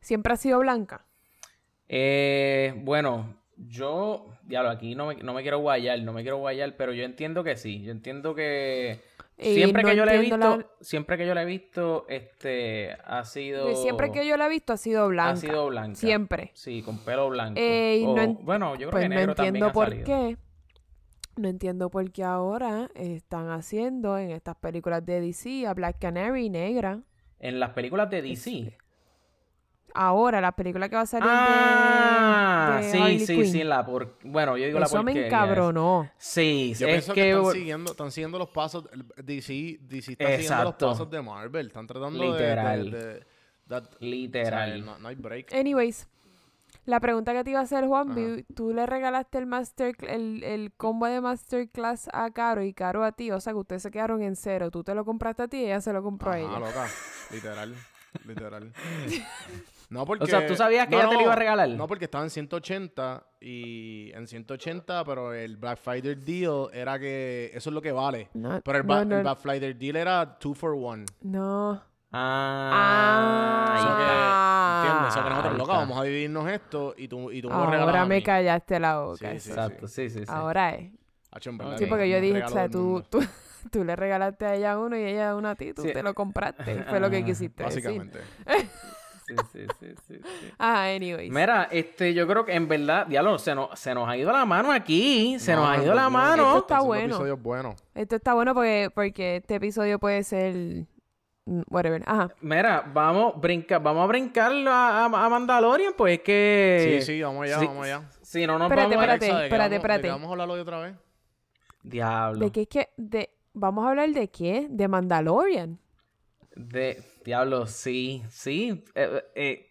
¿siempre ha sido blanca? Eh, bueno, yo, diablo, aquí no me, no me quiero guayar, no me quiero guayar, pero yo entiendo que sí. Yo entiendo que siempre no que yo la he visto, la- siempre que yo la he visto, este, ha sido, Pues Siempre que yo la he visto ha sido blanca. ha sido blanca. Siempre. Sí, con pelo blanco. Eh, O, no en- bueno, yo creo Pues que no negro también entiendo ha por qué. No entiendo por qué ahora están haciendo en estas películas de DC a Black Canary negra. En las películas de DC. Ahora, la película que va a salir Ah, de, de sí, Harley sí, Quinn. sí, la por... Bueno, yo digo la Eso me porquería. encabronó. Sí, Yo es pienso que, que... están, siguiendo, están siguiendo los pasos. DC, DC está siguiendo los Exacto. pasos de Marvel. Están tratando de- Literal. de. de- that- Literal. o sea, no, no hay break. Anyways, la pregunta que te iba a hacer, Juan, Ajá. tú le regalaste el master el, el combo de masterclass a Caro y Caro a ti, o sea que ustedes se quedaron en cero. Tú te lo compraste a ti y ella se lo compró a Ajá, ella. loca. Literal. Literal. No, porque... O sea, ¿tú sabías que no, ella te lo no, iba a regalar? No, porque estaba en 180 y en 180, pero el Black Friday deal era que eso es lo que vale. No, Pero el, no, Ba- no, el Black Friday deal era 2 for 1. no. Ah, Eso ahí que, está. ¿entiendes? Eso que nosotros, loca, vamos a dividirnos esto y tú, y tú me lo regalas Ahora a me callaste la boca. Sí, sí, Exacto, sí, sí, sí. Ahora es. Sí, que porque yo dije, o sea, tú, tú, tú le regalaste a ella uno y ella uno a ti, tú Sí. te lo compraste. Fue lo que Ah, quisiste decir. Sí, sí, sí, sí, sí. Ah, anyways. Mira, este, yo creo que en verdad, diablo, se nos, se nos ha ido la mano aquí. Se No, nos ha ido no, la no, mano. Esto está bueno. Esto está bueno porque, porque este episodio puede ser... mm, Whatever. Ajá. Mira, vamos, brinca, vamos a brincarlo a, a, a Mandalorian, pues es que. Sí, sí, vamos allá, sí, vamos allá. Si no nos Espérate, vamos a- espérate, Alexa, ¿de qué espérate, vamos- ¿de espérate. vamos a hablarlo de otra vez? Diablo. ¿De qué es que...? De... ¿Vamos a hablar de qué? De Mandalorian. De diablo, sí, sí. Eh, eh,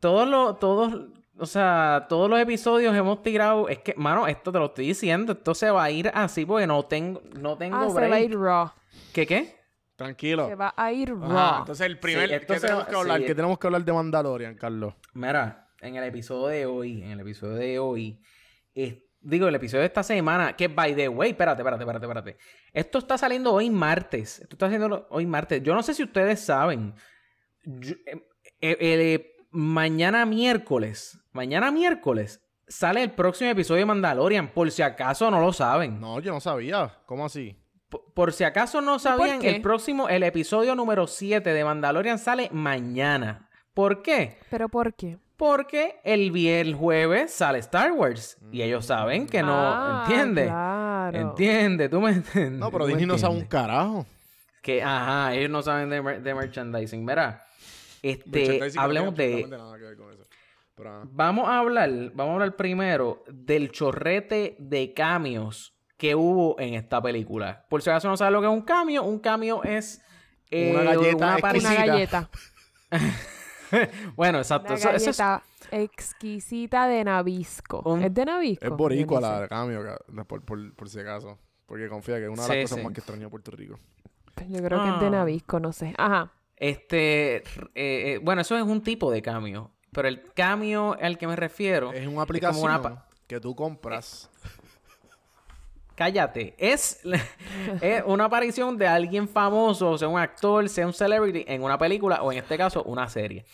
todos los, todos, o sea, todos los episodios hemos tirado. Es que, mano, esto te lo estoy diciendo. Esto se va a ir así porque no tengo, no tengo Ah, se va a ir Raw. ¿Qué qué? Tranquilo. Se va a ir Raw. Ajá, entonces el primer... Sí, esto ¿Qué se tenemos va- que hablar? sí. ¿Qué tenemos que hablar de Mandalorian, Carlos? Mira, en el episodio de hoy, en el episodio de hoy, es- digo, el episodio de esta semana, que by the way, espérate, espérate, espérate, espérate. Esto está saliendo hoy martes. Esto está saliendo hoy martes. Yo no sé si ustedes saben. yo- eh, eh, eh, mañana miércoles, mañana miércoles, sale el próximo episodio de Mandalorian, por si acaso no lo saben. No, yo no sabía. ¿Cómo así? Por, por si acaso no sabían, el próximo, el episodio número 7 de Mandalorian sale mañana. ¿Por qué? ¿Pero por qué? Porque el, el jueves sale Star Wars. Y ellos saben que no. Ah, ¿Entiendes? claro. ¿Entiendes? ¿Tú me entiendes? No, pero ¿Tú me Disney no sabe un carajo. Que, ajá, ellos no saben de, mer- de merchandising. Mira, este, no hablemos de... absolutamente nada que ver con eso. Pero, ah, Vamos a hablar, vamos a hablar primero del chorrete de cambios que hubo en esta película. Por si acaso no sabes lo que es un cambio, un cambio es... eh, Una galleta una Una galleta. bueno, exacto. Una Eso, eso es- exquisita de Nabisco. Un- ¿Es de Nabisco? Es boricua la de cambio, ca- por, por, por si acaso. Porque confía que es una de Sí, las cosas sí. más que extraño de Puerto Rico. Yo creo que es de Ah. Nabisco, no sé. Ajá. Este, eh, eh, bueno, eso es un tipo de cambio. Pero el cambio al que me refiero, Es una como aplicación una pa- que tú compras. Cállate, es, es una aparición de alguien famoso, sea un actor, sea un celebrity, en una película o en este caso una serie.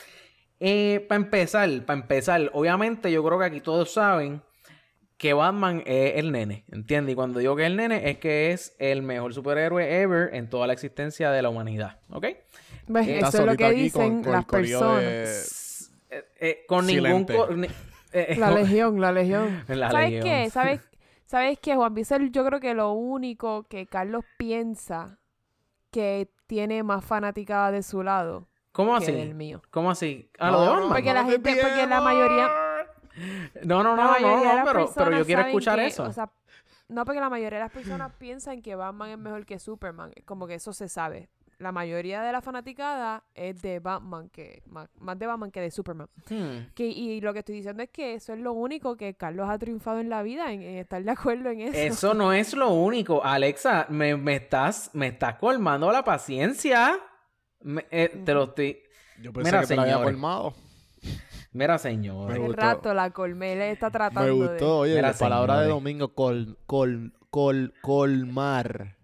para empezar, para empezar, obviamente yo creo que aquí todos saben que Batman es el nene, ¿entiendes? Y cuando digo que es el nene es que es el mejor superhéroe ever en toda la existencia de la humanidad, ¿ok? ¿Ves? Eh, Eso es lo que dicen con- con las personas. de- Eh, eh, con ningún... Silente. co- ni- eh, La legión, la legión. La ¿Sabes legión. qué? ¿Sabes, ¿Sabes qué, Juan Vicel? Yo creo que lo único que Carlos piensa que tiene más fanaticada de su lado ¿Cómo que así? del mío. ¿Cómo así? ¿A lo de No, Batman? Porque no la te gente, porque la pierdas. mayoría, No, no, no, no, no, pero, pero yo quiero escuchar que- eso. o sea, no, porque la mayoría de las personas piensan que Batman es mejor que Superman. Como que eso se sabe. La mayoría de la fanaticada es de Batman, que más, más de Batman que de Superman. Hmm. Que, y lo que estoy diciendo es que eso es lo único que Carlos ha triunfado en la vida, en, en estar de acuerdo en eso. Eso no es lo único. Alexa, me, me estás, me estás colmando la paciencia. Me- eh, te lo estoy... Yo pensé Mira, que te la había colmado. Mira, señor. Gustó. rato la colmé, él está tratando Me de... gustó, oye, Mira, la palabra de domingo, col, col, col, colmar.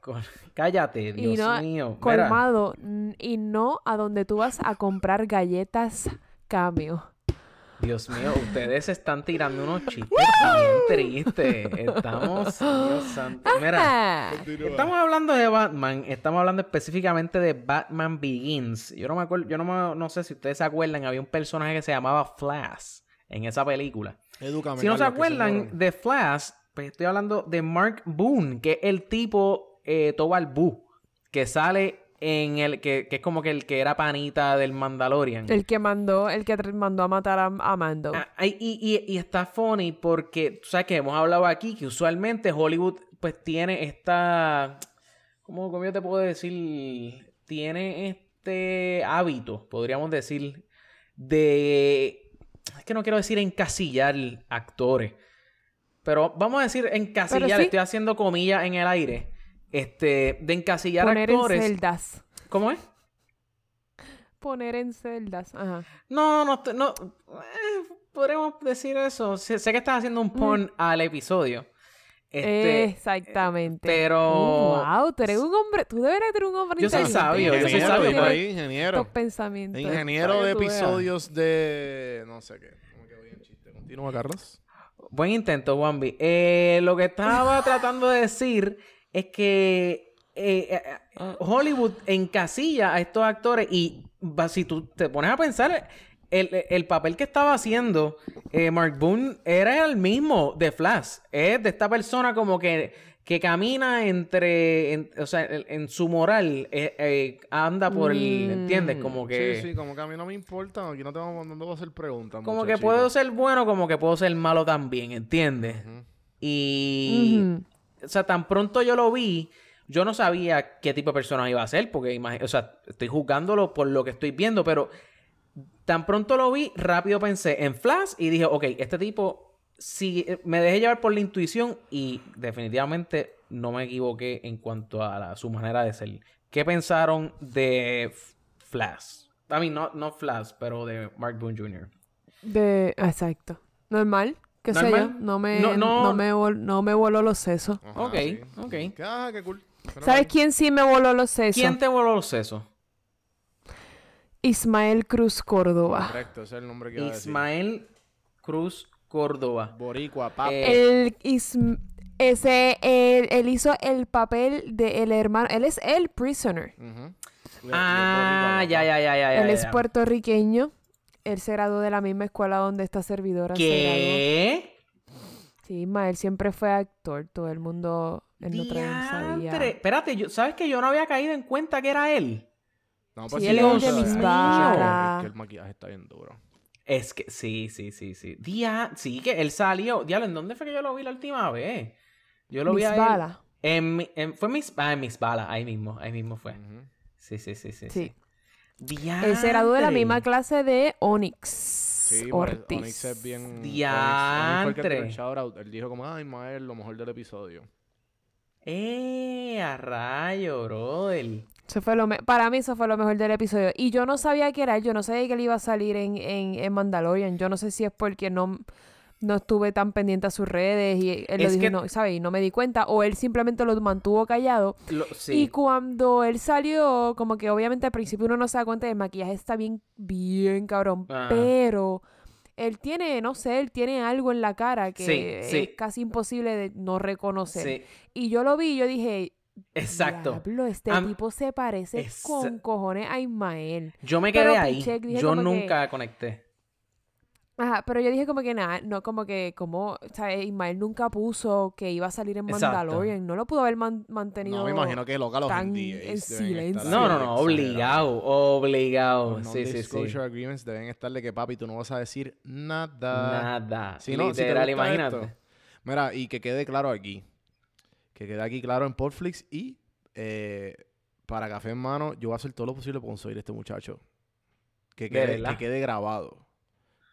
Col- Cállate, Dios no- mío. Colmado y no a donde tú vas a comprar galletas cambio. Dios mío, ustedes están tirando unos chistes bien tristes. Estamos... Dios santo. Mira, Estamos hablando de Batman, estamos hablando específicamente de Batman Begins. Yo no me acuerdo, yo no, me- no sé si ustedes se acuerdan, había un personaje que se llamaba Flash en esa película. Edúcame, si no se acuerdan de Flash, pues estoy hablando de Mark Boone, que es el tipo eh, Tobal Boo, que sale en el que, que es como que el que era panita del Mandalorian. El que mandó, el que mandó a matar a, a Mando. Ah, y, y- y está funny porque, tú sabes que hemos hablado aquí que usualmente Hollywood pues tiene esta, ¿cómo, cómo yo te puedo decir? Tiene este hábito, podríamos decir, de, es que no quiero decir encasillar actores, pero vamos a decir encasillar, sí. estoy haciendo comillas en el aire, este, de encasillar Poner en actores. celdas. ¿Cómo es? Poner en celdas. Ajá. No, no, no. eh, podríamos decir eso. Sé, sé que estás haciendo un pun al episodio. Este, Exactamente. pero- Uh, wow, tú eres un hombre. Tú deberías ser un hombre Yo soy sabio, yo soy Ingeniero, sabio, por pero- ahí, ingeniero. Pensamientos. Ingeniero de episodios de. No sé qué. ¿Cómo que voy en chiste? Continúa, Carlos. Buen intento, Wambi. Eh, lo que estaba tratando de decir es que eh, eh, eh, Hollywood encasilla a estos actores y si tú te pones a pensar, el, el papel que estaba haciendo eh, Mark Boone era el mismo de Flash. Es de esta persona como que, que camina entre, en- o sea, en, en su moral, eh, eh, anda por el, Mm. ¿entiendes? Como que... Sí, sí, como que a mí no me importa. Aquí no te vamos, no te voy a hacer preguntas. Como que puedo ser bueno, como que puedo ser malo también, ¿entiendes? Y... O sea, tan pronto yo lo vi, yo no sabía qué tipo de persona iba a ser, porque, o sea, estoy juzgándolo por lo que estoy viendo, pero tan pronto lo vi, rápido pensé en Flash y dije, ok, este tipo, si me dejé llevar por la intuición y definitivamente no me equivoqué en cuanto a la- su manera de ser. ¿Qué pensaron de Flash? I mean, no, no Flash, pero de Mark Boone Jr. De... Exacto. Normal. ¿Qué sé yo? No me, No, no, no- me, vol- no me voló los sesos. Ajá, Ok, sí. ok. Ah, qué cool. Pero ¿Sabes quién sí me voló los sesos? ¿Quién te voló los sesos? Ismael Cruz Córdoba. Correcto, ese es el nombre que iba a decir. Ismael Cruz Córdoba. Boricua, papi. Eh, ese, él, él hizo el papel de el hermano. Él es el prisoner. Ujú. Le- Ah, le- ya, ya, ya, ya. él ya, es ya. puertorriqueño. Él se graduó de la misma escuela donde esta servidora se ¿Qué? graduó. Sí, Ismael siempre fue actor. Todo el mundo en Notre Dame sabía. Espérate, yo- ¿sabes que yo no había caído en cuenta que era él? No, Sí, sí, él es de mis. Es que el maquillaje está bien duro. Es que sí, sí, sí, sí. Dia... Sí, que él salió. Diablo, ¿en dónde fue que yo lo vi la última vez? Yo lo vi a él. Bala. En, mi- en- fue mis, ah, en mis balas, ahí mismo, ahí mismo fue. Sí, sí, sí, sí. Sí. Él se graduó de la misma clase de Onyx Sí, Ortiz. Ortiz. Onyx es bien. Onyx- Onyx Diantre. shoutout. Él dijo como, ay, Ismael, lo mejor del episodio. Eh, a rayo, brother. Eso fue lo me- Para mí eso fue lo mejor del episodio. Y yo no sabía que era él. Yo no sabía que él iba a salir en, en, en Mandalorian. Yo no sé si es porque no, no estuve tan pendiente a sus redes y él lo dijo, que- no, ¿sabes? Y no me di cuenta. O él simplemente lo mantuvo callado. Lo- Y cuando él salió, como que obviamente al principio uno no se da cuenta del maquillaje está bien, bien cabrón. Ajá. Pero él tiene, no sé, él tiene algo en la cara que Sí, sí. es casi imposible de no reconocer. Y yo lo vi y yo dije, exacto. Diablo, este tipo se parece con cojones a Ismael. Yo me Pero quedé ahí. Pichek Yo que- nunca conecté. Ajá, pero yo dije como que nada, no, como que, como, o sea, Ismael nunca puso que iba a salir en Exacto. Mandalorian. No lo pudo haber man- mantenido. No, me imagino que loca los tan en silencio. No, no, no, obligado, obligado. Los Sí, sí, sí. agreements deben estar de que, papi, tú no vas a decir nada. Nada. Si no, si te Literal, gusta imagínate. esto. Mira, y que quede claro aquí. Que quede aquí claro en Portflix y eh, para Café en Mano, yo voy a hacer todo lo posible por conseguir a este muchacho. Que ¿De quede, que quede grabado.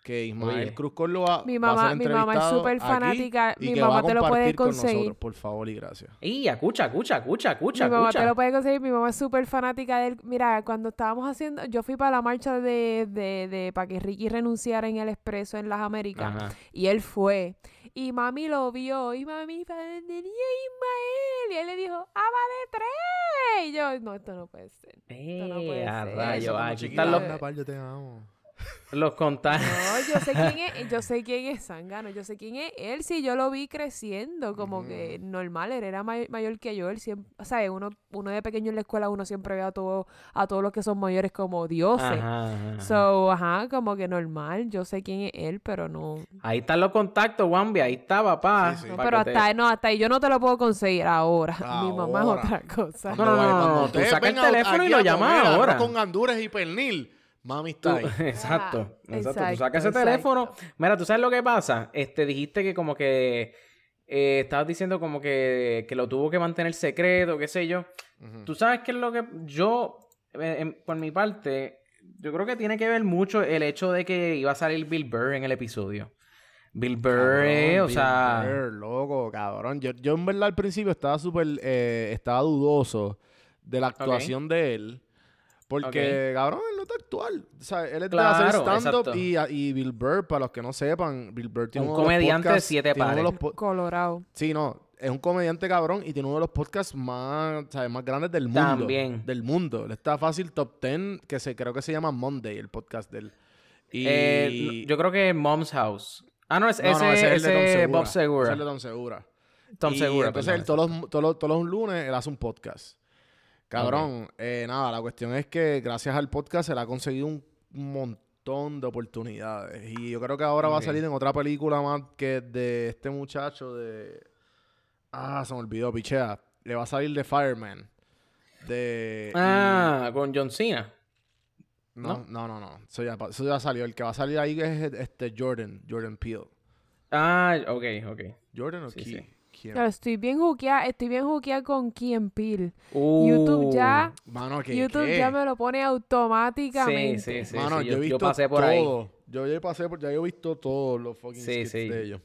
Que Ismael Oye. Cruz Córdoba Mi va a mamá- ser mi mamá es entrevistado súper aquí fanática, y mi que mamá va a te lo puede compartir con conseguir. nosotros. Por favor y gracias. Y escucha, escucha, escucha, escucha, mi mamá escucha. te lo puede conseguir, mi mamá es súper fanática de él. Mira, cuando estábamos haciendo, yo fui para la marcha de, de, de para que Ricky renunciara en el Expreso en las Américas. Ajá. Y él fue. Y mami lo vio. Y mami, Ismael. Y él le dijo, ¡Ava de tres! Y yo, no, esto no puede ser. no Eh, puede a ser. rayo, Eso, como aquí chiquita, están los... anda, pal, yo te amo. Los contactos. No, yo sé quién es, yo sé quién es Sangano, yo sé quién es él, sí, yo lo vi creciendo, como que normal, él era may- mayor que yo, él siempre, o sea, uno, uno de pequeño en la escuela, uno siempre ve a todo, a todos los que son mayores como dioses. Ajá, ajá, ajá. So, ajá, como que normal, yo sé quién es él, pero no. Ahí están los contactos, Wambi. Ahí está, papá. Sí, sí. no, Pa' pero te- hasta, no, hasta ahí yo no te lo puedo conseguir ahora. Mi mamá es otra cosa. No, no, no, no, no, tú ustedes saca el teléfono y lo llamas ahora. con gandules y pernil. Mami está ahí. exacto, exacto. Tú sacas ese teléfono. Mira, ¿tú sabes lo que pasa? Este, dijiste que como que eh, estabas diciendo como que, que lo tuvo que mantener secreto, qué sé yo. Tú sabes qué es lo que yo, eh, en- por mi parte, yo creo que tiene que ver mucho el hecho de que iba a salir Bill Burr en el episodio. Bill Burr, Cabrón, eh, o Bill sea... Burr, loco, cabrón. Yo, yo en verdad al principio estaba súper, eh, estaba dudoso de la actuación de él. Porque, cabrón, él no está actual. O sea, él es Claro, de hacer stand-up exacto. y, y Bill Burr, para los que no sepan, Bill Burr tiene Un uno de comediante de podcasts- siete de pares. Colorado. Sí, no, es un comediante cabrón y tiene uno de los podcasts más, ¿sabes? más grandes del mundo. También. Del mundo. Él está fácil top 10, que se, creo que se llama Monday, el podcast del. Y... eh, yo creo que Mom's House. Ah, no, es, No, ese, no, ese es el de Tom Segura. Bob Ese Segura. es el de Tom Segura. Tom Y Segura. Entonces, él todos los, todos, los, todos los lunes él hace un podcast. Cabrón, eh, nada, la cuestión es que gracias al podcast él ha conseguido un montón de oportunidades. Y yo creo que ahora va a salir en otra película más que de este muchacho de. Ah, se me olvidó, pichea. Le va a salir de Fireman. De. Ah, con John Cena. No, no, no, no. Eso ya, eso ya salió. El que va a salir ahí es este Jordan, Jordan Peele. Ah, ok, ok. ¿Jordan o Sí, Key? sí. ¿Quién? Claro, estoy bien juqueada, estoy bien juqueada con Key Peele. Uh, YouTube ya, Mano, ¿qué? YouTube qué? ya me lo pone automáticamente. Sí, sí, sí. Mano, sí, yo, he visto pasé por todo. ahí. Yo ya pasé por, ya he visto todos los fucking Sí, skits sí. de ellos.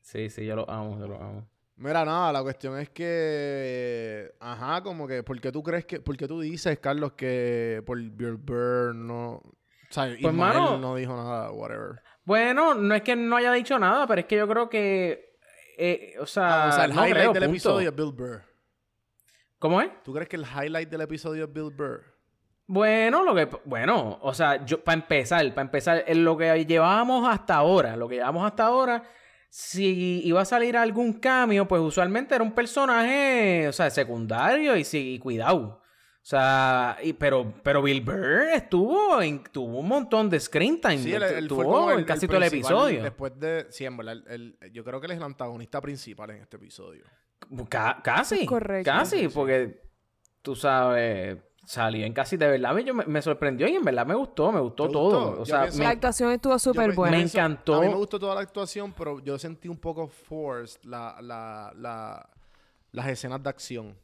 Sí, sí, yo lo amo, yo lo amo. Mira, nada, la cuestión es que, ajá, como que, ¿por qué tú crees que, por qué tú dices, Carlos, que por Bill Burr no, o sea, Ismael Pues, mano- no dijo nada, whatever. Bueno, no es que no haya dicho nada, pero es que yo creo que. Eh, o sea, Ah, o sea, el no highlight creo, del punto. episodio es Bill Burr. ¿Cómo es? ¿Tú crees que el highlight del episodio es Bill Burr? Bueno, lo que. Bueno, o sea, yo, para empezar, para empezar, en lo que llevábamos hasta ahora, lo que llevamos hasta ahora, si iba a salir algún cambio, pues usualmente era un personaje, o sea, secundario y y cuidado. O sea, y- pero, pero Bill Burr estuvo en, tuvo un montón de screen time. Sí, él, él estuvo fue como el, en casi el todo el episodio. Después de, sí, en verdad, el- el- yo creo que él es el antagonista principal en este episodio. Ca- casi. Es correcto. Casi, porque tú sabes, salió en casi de verdad. Yo me, me sorprendió y en verdad me gustó, me gustó ¿Te todo. gustó? O sea, pienso- La actuación estuvo súper pe- buena. me encantó. A mí me gustó toda la actuación, pero yo sentí un poco forced la, la, la, las escenas de acción.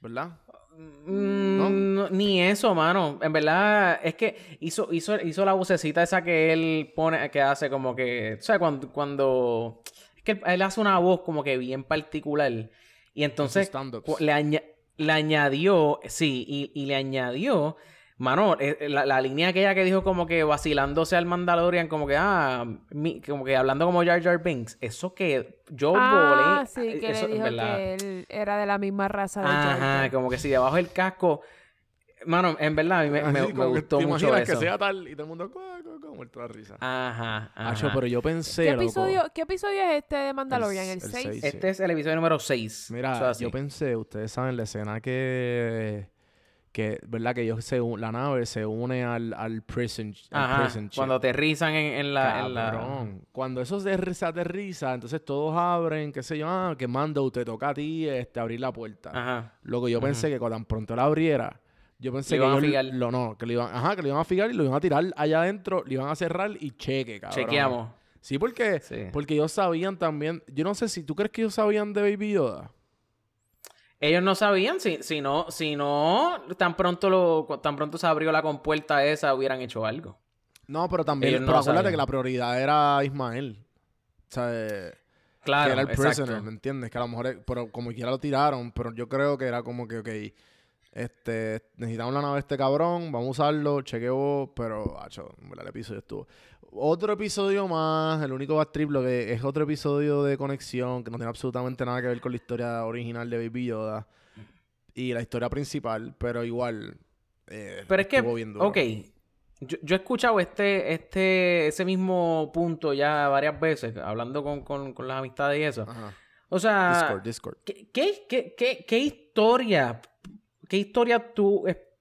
¿Verdad? Mm, ¿No? no, ni eso, mano. En verdad, es que hizo, hizo, hizo la vocecita esa que él pone, que hace como que. O sea, cuando. cuando es que él, él hace una voz como que bien particular. Y entonces le, aña- le añadió. Sí, y, y le añadió. Mano, eh, eh, la, la línea aquella que dijo como que vacilándose al Mandalorian, como que, ah, mi- como que hablando como Jar Jar Binks. Eso que yo Ah, volé. sí, que eso, le dijo verdad. que él era de la misma raza de Ajá, Jar. como que si debajo del casco. Mano, en verdad, a mí me, me- Así me como que gustó te mucho imaginas eso. que sea tal y todo el mundo de la risa. Ajá, ajá. Acho, pero yo pensé, ¿Qué loco, episodio, ¿Qué episodio es este de Mandalorian? ¿El el 6? seis. Este es el episodio número 6. Mira, yo pensé, ustedes saben la escena que, que ¿verdad? Que ellos se un- la nave se une al, al prison, al Ajá, prison cuando aterrizan en, en la, en la- Cabrón. Cuando eso se, aterriza, entonces todos abren, qué sé yo, ah, que mando, te toca a ti este, abrir la puerta. Ajá. Luego yo pensé que cuando tan pronto la abriera, yo pensé que iban a lo no, que le iban, ajá, que le iban a fijar y lo iban a tirar allá adentro, le iban a cerrar y cheque, cabrón. Chequeamos. Sí, porque, Sí. porque ellos sabían también, yo no sé si tú crees que ellos sabían de Baby Yoda. Ellos no sabían si, si no, si no, tan pronto lo, tan pronto se abrió la compuerta esa, hubieran hecho algo. No, pero también, no pero acuérdate que la prioridad era Ismael. O sea, eh, Claro, que era el exacto. prisoner, ¿me entiendes? Que a lo mejor, es- pero como quiera lo tiraron, pero yo creo que era como que, ok, este, necesitamos la nave de este cabrón, vamos a usarlo, chequeo, pero, acho, en verdad, el episodio estuvo. Otro episodio más, el único bad trip, lo que es otro episodio de conexión que no tiene absolutamente nada que ver con la historia original de Baby Yoda y la historia principal, pero igual. eh, Pero es que, bien duro. ok, yo, yo he escuchado este, este, ese mismo punto ya varias veces, hablando con, con, con las amistades y eso. Ajá. O sea, Discord, Discord. ¿qué, qué, qué, qué, qué historia, qué historia tú esperas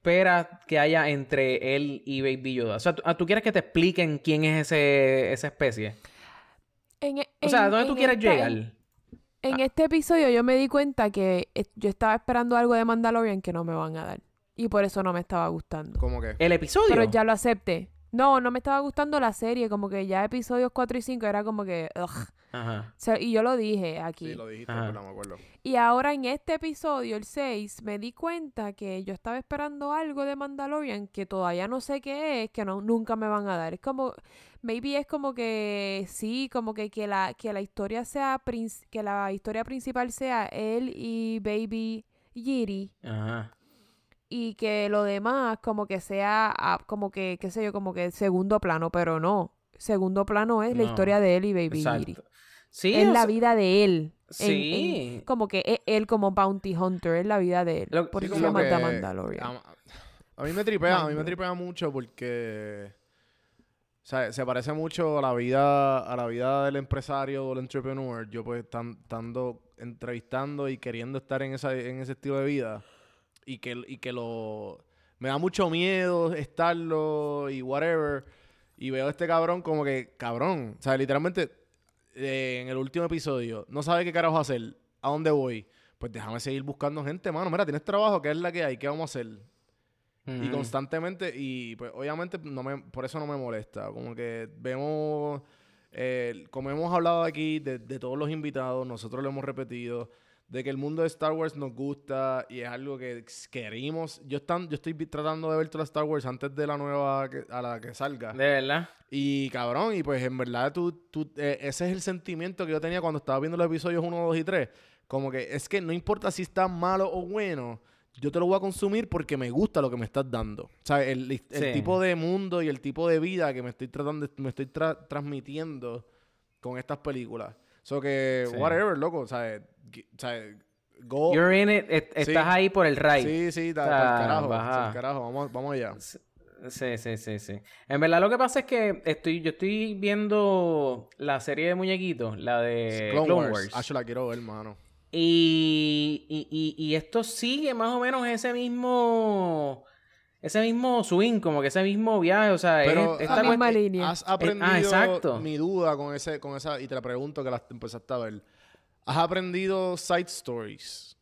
que haya entre él y Baby Yoda? O sea, ¿tú, ah, ¿tú quieres que te expliquen quién es ese, esa especie? En, O sea, ¿dónde tú quieres esta- llegar? En, en este episodio yo me di cuenta que eh, yo estaba esperando algo de Mandalorian que no me van a dar. Y por eso no me estaba gustando. ¿Cómo que? ¿El episodio? Pero ya lo acepté. No, no me estaba gustando la serie, como que ya episodios 4 y 5 era como que... ugh. Ajá. Y yo lo dije aquí. Sí, lo dijiste, Ajá. pero no me acuerdo. Y ahora en este episodio, el 6, me di cuenta que yo estaba esperando algo de Mandalorian que todavía no sé qué es, que no, nunca me van a dar. Es como, maybe es como que sí, como que, que, la, que la historia sea, que la historia principal sea él y Baby Yiri Ajá. y que lo demás como que sea, ah, como que, qué sé yo, como que segundo plano, pero no. Segundo plano es la historia de él y Baby Yiri. Exacto. Sí, Es o la sea, vida de él. en- en- Sí. como que es él como bounty hunter, es la vida de él. Lo- Por sí, eso se llama The Mandalorian. A, a mí me tripea, a mí me tripea mucho porque o sea, se parece mucho a la vida a la vida del empresario o el entrepreneur. Yo pues tan- estando entrevistando y queriendo estar en esa en ese estilo de vida y que y que lo me da mucho miedo estarlo y whatever y veo a este cabrón como que cabrón, o sea, literalmente eh, en el último episodio no sabe qué carajo hacer, a dónde voy. Pues déjame seguir buscando gente, mano. Mira, tienes trabajo, ¿qué es la que hay? ¿Qué vamos a hacer? Y constantemente, y pues obviamente no me, por eso no me molesta. Como que vemos, eh, como hemos hablado aquí de, de todos los invitados, nosotros lo hemos repetido, de que el mundo de Star Wars nos gusta y es algo que queremos. Yo, están, yo estoy tratando de ver toda Star Wars antes de la nueva, que- a la que salga. De verdad. Y cabrón, y pues en verdad tú, tú, eh, ese es el sentimiento que yo tenía cuando estaba viendo los episodios 1, 2 y 3. Como que es que no importa si está malo o bueno, yo te lo voy a consumir porque me gusta lo que me estás dando. O sea, el, el Sí. tipo de mundo y el tipo de vida que me estoy tratando, me estoy tra- transmitiendo con estas películas. So que, Sí. whatever, loco. O sea, que- o sea, go. You're in it. est- Sí. Estás ahí por el ride. Sí, sí, da, O sea, pa'l carajo. Vamos, vamos allá. Sí, sí, sí, sí. En verdad lo que pasa es que estoy, yo estoy viendo la serie de muñequitos, la de Clone, Clone, Wars. Wars. Ah, yo la quiero ver, mano. Y, y, y, y esto sigue más o menos ese mismo, ese mismo swing, como que ese mismo viaje, o sea, es- Pero esta La misma cuest- línea. has aprendido ah, exacto. mi duda con ese, con esa, y te la pregunto que la empezaste a ver. ¿Has aprendido side stories?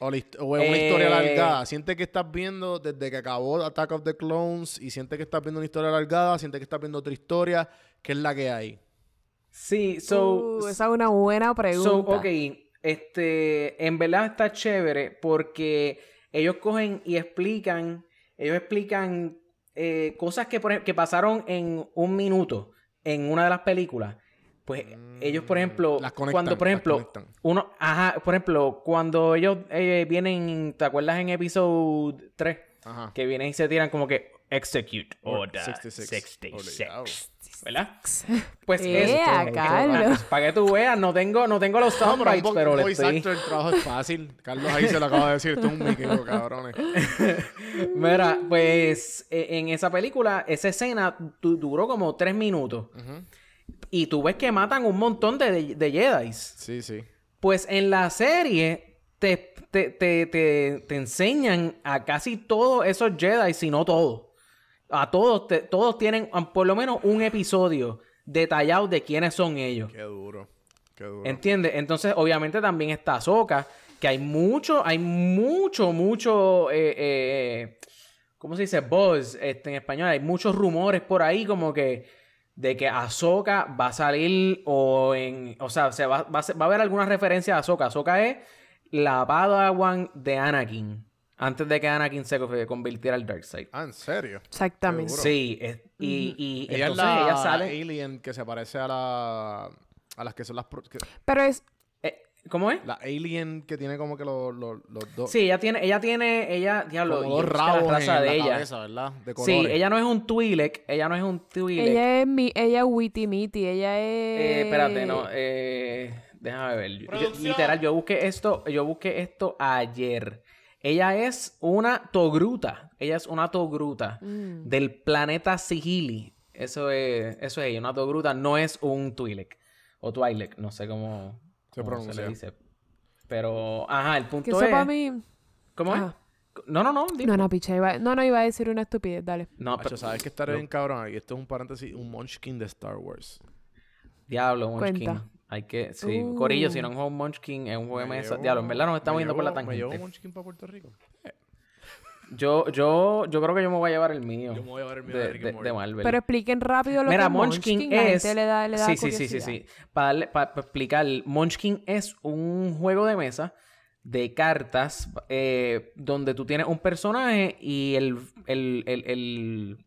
O, la hist- o es una Eh, historia alargada. ¿Sientes que estás viendo desde que acabó Attack of the Clones y sientes que estás viendo una historia alargada? ¿Sientes que estás viendo otra historia? ¿Qué es la que hay? Sí, so, Uh, esa es una buena pregunta. So, ok, este, en verdad está chévere porque ellos cogen y explican, ellos explican eh, cosas que, por que pasaron en un minuto en una de las películas. Pues ellos, por ejemplo, Mm, Las conectan, cuando, por las ejemplo, conectan. uno, ajá, por ejemplo, cuando ellos eh, vienen, ¿te acuerdas en episodio 3? Ajá. Que vienen y se tiran como que execute Or- order 66. 66. ¿Verdad? Pues Ea, esto, Carlos. para que tú veas, no tengo, no tengo los No, soundbites, vo- pero le estoy... actor, el trabajo es fácil. Carlos ahí se lo acaba de decir. Es un miqueo, cabrones. Mira, pues e- en esa película, esa escena du- duró como tres minutos. Y tú ves que matan un montón de, de, Jedis. Sí, sí. Pues en la serie te, te, te, te, te enseñan a casi todos esos Jedi, si no todos. A todos, te- todos tienen um, por lo menos un episodio detallado de quiénes son ellos. Qué duro. Qué duro. ¿Entiendes? Entonces, obviamente también está Ahsoka, que hay mucho, hay mucho, mucho, eh, eh, ¿cómo se dice? Buzz, este, en español. Hay muchos rumores por ahí como que de que Ahsoka va a salir o en, o sea, se va, va, va a haber alguna referencia a Ahsoka. Ahsoka es la Padawan de Anakin, antes de que Anakin se co- convirtiera al Darkseid. Ah, ¿en serio? Exactamente. Seguro. Sí, es- y, y Ella es la ella sale... alien que se parece a la... A las que son las... pro- que- Pero es, eh, ¿Cómo es? la alien que tiene como que los, los, los dos... Sí, ella tiene, ella tiene, ella, diablo, como dos busqué la rabos raza en de la ella. cabeza, ¿verdad? De Sí, ella no es un Twi'lek, ella no es un Twi'lek. ella es mi, ella es Witty Mitty, ella es... Eh, espérate, no, eh, déjame ver. Yo- literal, yo busqué esto, yo busqué esto ayer. Ella es una togruta. Ella es una togruta Mm. del planeta Sigili. Eso es, eso es ella, una togruta. No es un Twi'lek. O Twi'lek, no sé cómo, Se cómo pronuncia. le dice. Pero, ajá, el Que punto eso es... para mí... ¿Cómo Ajá. es? No, no, no. dime. No, no, picha. Iba... No, no, iba a decir una estupidez. Dale. No, Hacho, pero- ¿sabes que estaré no. bien cabrón? Y esto es un paréntesis, un Munchkin de Star Wars. Diablo, Munchkin. Cuenta. Hay que... Sí, Uh. Corillo, si no es un juego Munchkin, es un juego de Me mesa. Diablo, en verdad nos estamos yendo por la llevo- ¿Me llevo tangente. Munchkin para Puerto Rico? Yo, yo, yo creo que yo me voy a llevar el mío. Yo me voy a llevar el mío de, de Marvel. Pero expliquen rápido lo Mira, que es Munchkin es. gente le da, le da sí, sí, sí, sí, curiosidad. sí. Para explicar, Munchkin es un juego de mesa de cartas eh, donde tú tienes un personaje y el. el, el, el,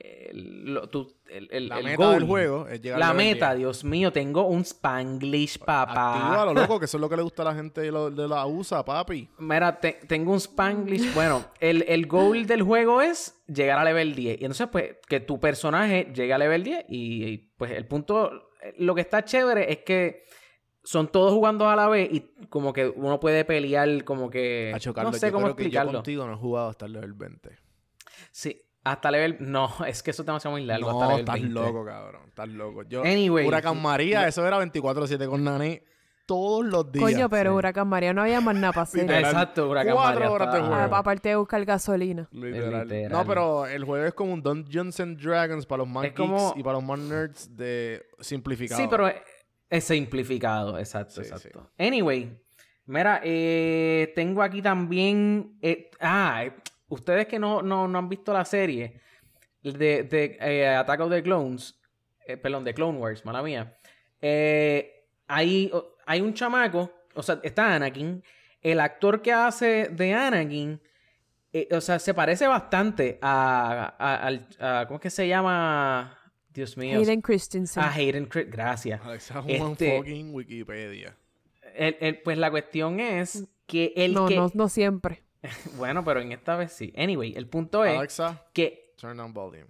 el- lo- tú- el- el- La el meta del goal. juego es llegar La level meta, 10. Dios mío, tengo un Spanglish, papá. Actívalo, loco, que eso es lo que le gusta a la gente de, lo- de la USA, papi. Mira, te- tengo un Spanglish. Bueno, el, el goal del juego es llegar a level 10. Y entonces, pues, que tu personaje llegue a level 10. Y, y, pues, el punto. Lo que está chévere es que son todos jugando a la vez y como que uno puede pelear, como que. Hacho, no Carlos, sé yo cómo creo que yo explicarlo. contigo no he jugado hasta el level 20. Sí, hasta level. No, es que eso es demasiado muy largo. hasta no, level estás 20. loco, cabrón. Estás loco. Yo, Anyway. Huracán María, eso era 24-7 con Nani todos los días. Coño, pero sí. Huracán María no había más nada para hacer. Exacto, Huracán Cuatro María horas de juego. Ah, aparte de buscar gasolina. Literal. Literal. No, pero el juego es como un Dungeons and Dragons para los más geeks como- y para los más nerds de simplificado. Sí, pero es, es simplificado, exacto, Sí, exacto. Anyway, mira, eh, tengo aquí también. eh, ah, eh, ustedes que no, no, no han visto la serie de, de eh, Attack of the Clones, eh, perdón, de Clone Wars, mala mía. eh, hay, un chamaco, o sea, está Anakin. El actor que hace de Anakin, eh, o sea, se parece bastante a, a- al. a- ¿Cómo es que se llama? Dios mío. Hayden Christensen. A Hayden Christ- Gracias. Alexa Este- fucking Wikipedia. El- el- pues la cuestión es que el no, que... no, no siempre. Bueno, pero en esta vez sí. Anyway, el punto es Alexa, que... turn down volume.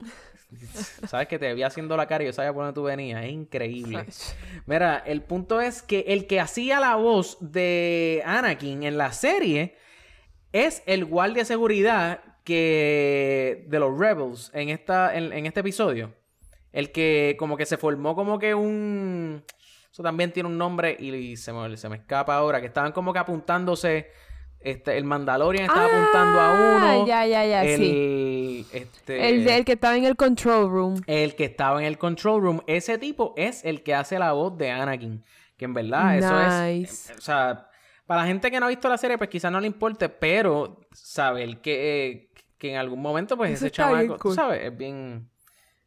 Sabes que te vi haciendo la cara y yo sabía por dónde tú venías. Es increíble. Mira, el punto es que el que hacía la voz de Anakin en la serie es el guardia de seguridad que de los Rebels en esta en, en este episodio. El que como que se formó como que un eso también tiene un nombre y se me, se me escapa ahora que estaban como que apuntándose este el Mandalorian estaba apuntando a Ah, uno. Ya, ya, ya, el, sí. este, El, del que estaba en el control room. el que estaba en el control room, ese tipo es el que hace la voz de Anakin. Que en verdad, eso es. O sea, para la gente que no ha visto la serie, pues quizás no le importe, pero saber que, eh, que en algún momento, pues Eso ese chamaco, cool. sabes, es bien.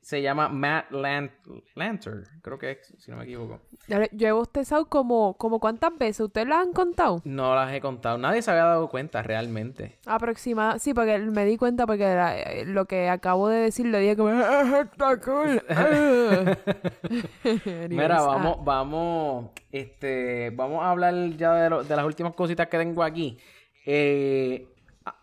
Se llama Matt Lant Lanter, creo que es, si no me equivoco. Le- Yo he bostezado como, como cuántas veces. ¿Ustedes las han contado? No las he contado, nadie se había dado cuenta realmente. Aproximada. Sí, porque me di cuenta porque la- eh, lo que acabo de decir lo dije como... "Ah, está cool". Mira, ah, vamos, vamos, este, vamos a hablar ya de, lo- de las últimas cositas que tengo aquí. Eh,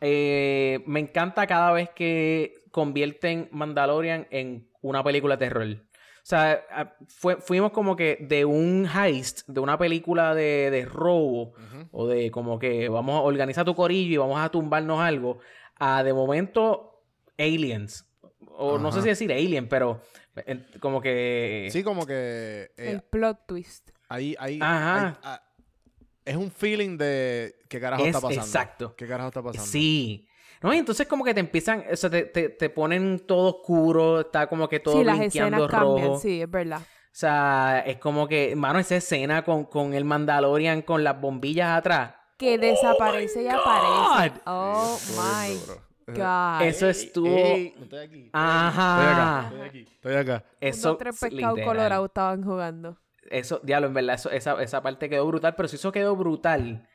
eh, me encanta cada vez que convierten Mandalorian en una película de terror. O sea, fue- fuimos como que de un heist, de una película de, de robo, o de como que vamos a organizar tu corillo y vamos a tumbarnos algo, a de momento aliens. O no sé si decir alien, pero eh, como que... Sí, como que eh, el plot twist. ahí, ahí, Ajá. ahí- ah, es un feeling de qué carajo Es está pasando. exacto. ¿Qué carajo está pasando? Sí. No, y entonces como que te empiezan, o sea, te, te, te ponen todo oscuro, está como que todo sí, las escenas rojo. cambian. Sí, es verdad. O sea, es como que, mano, esa escena con, con el Mandalorian con las bombillas atrás. Que desaparece y aparece. Oh, my. God. Eso estuvo... Ey, estoy aquí. Ajá. Estoy aquí. Estoy acá. Eso, Unos tres pescados colorados estaban jugando. Eso, diablo, en verdad, eso, esa, esa parte quedó brutal, pero si eso quedó brutal,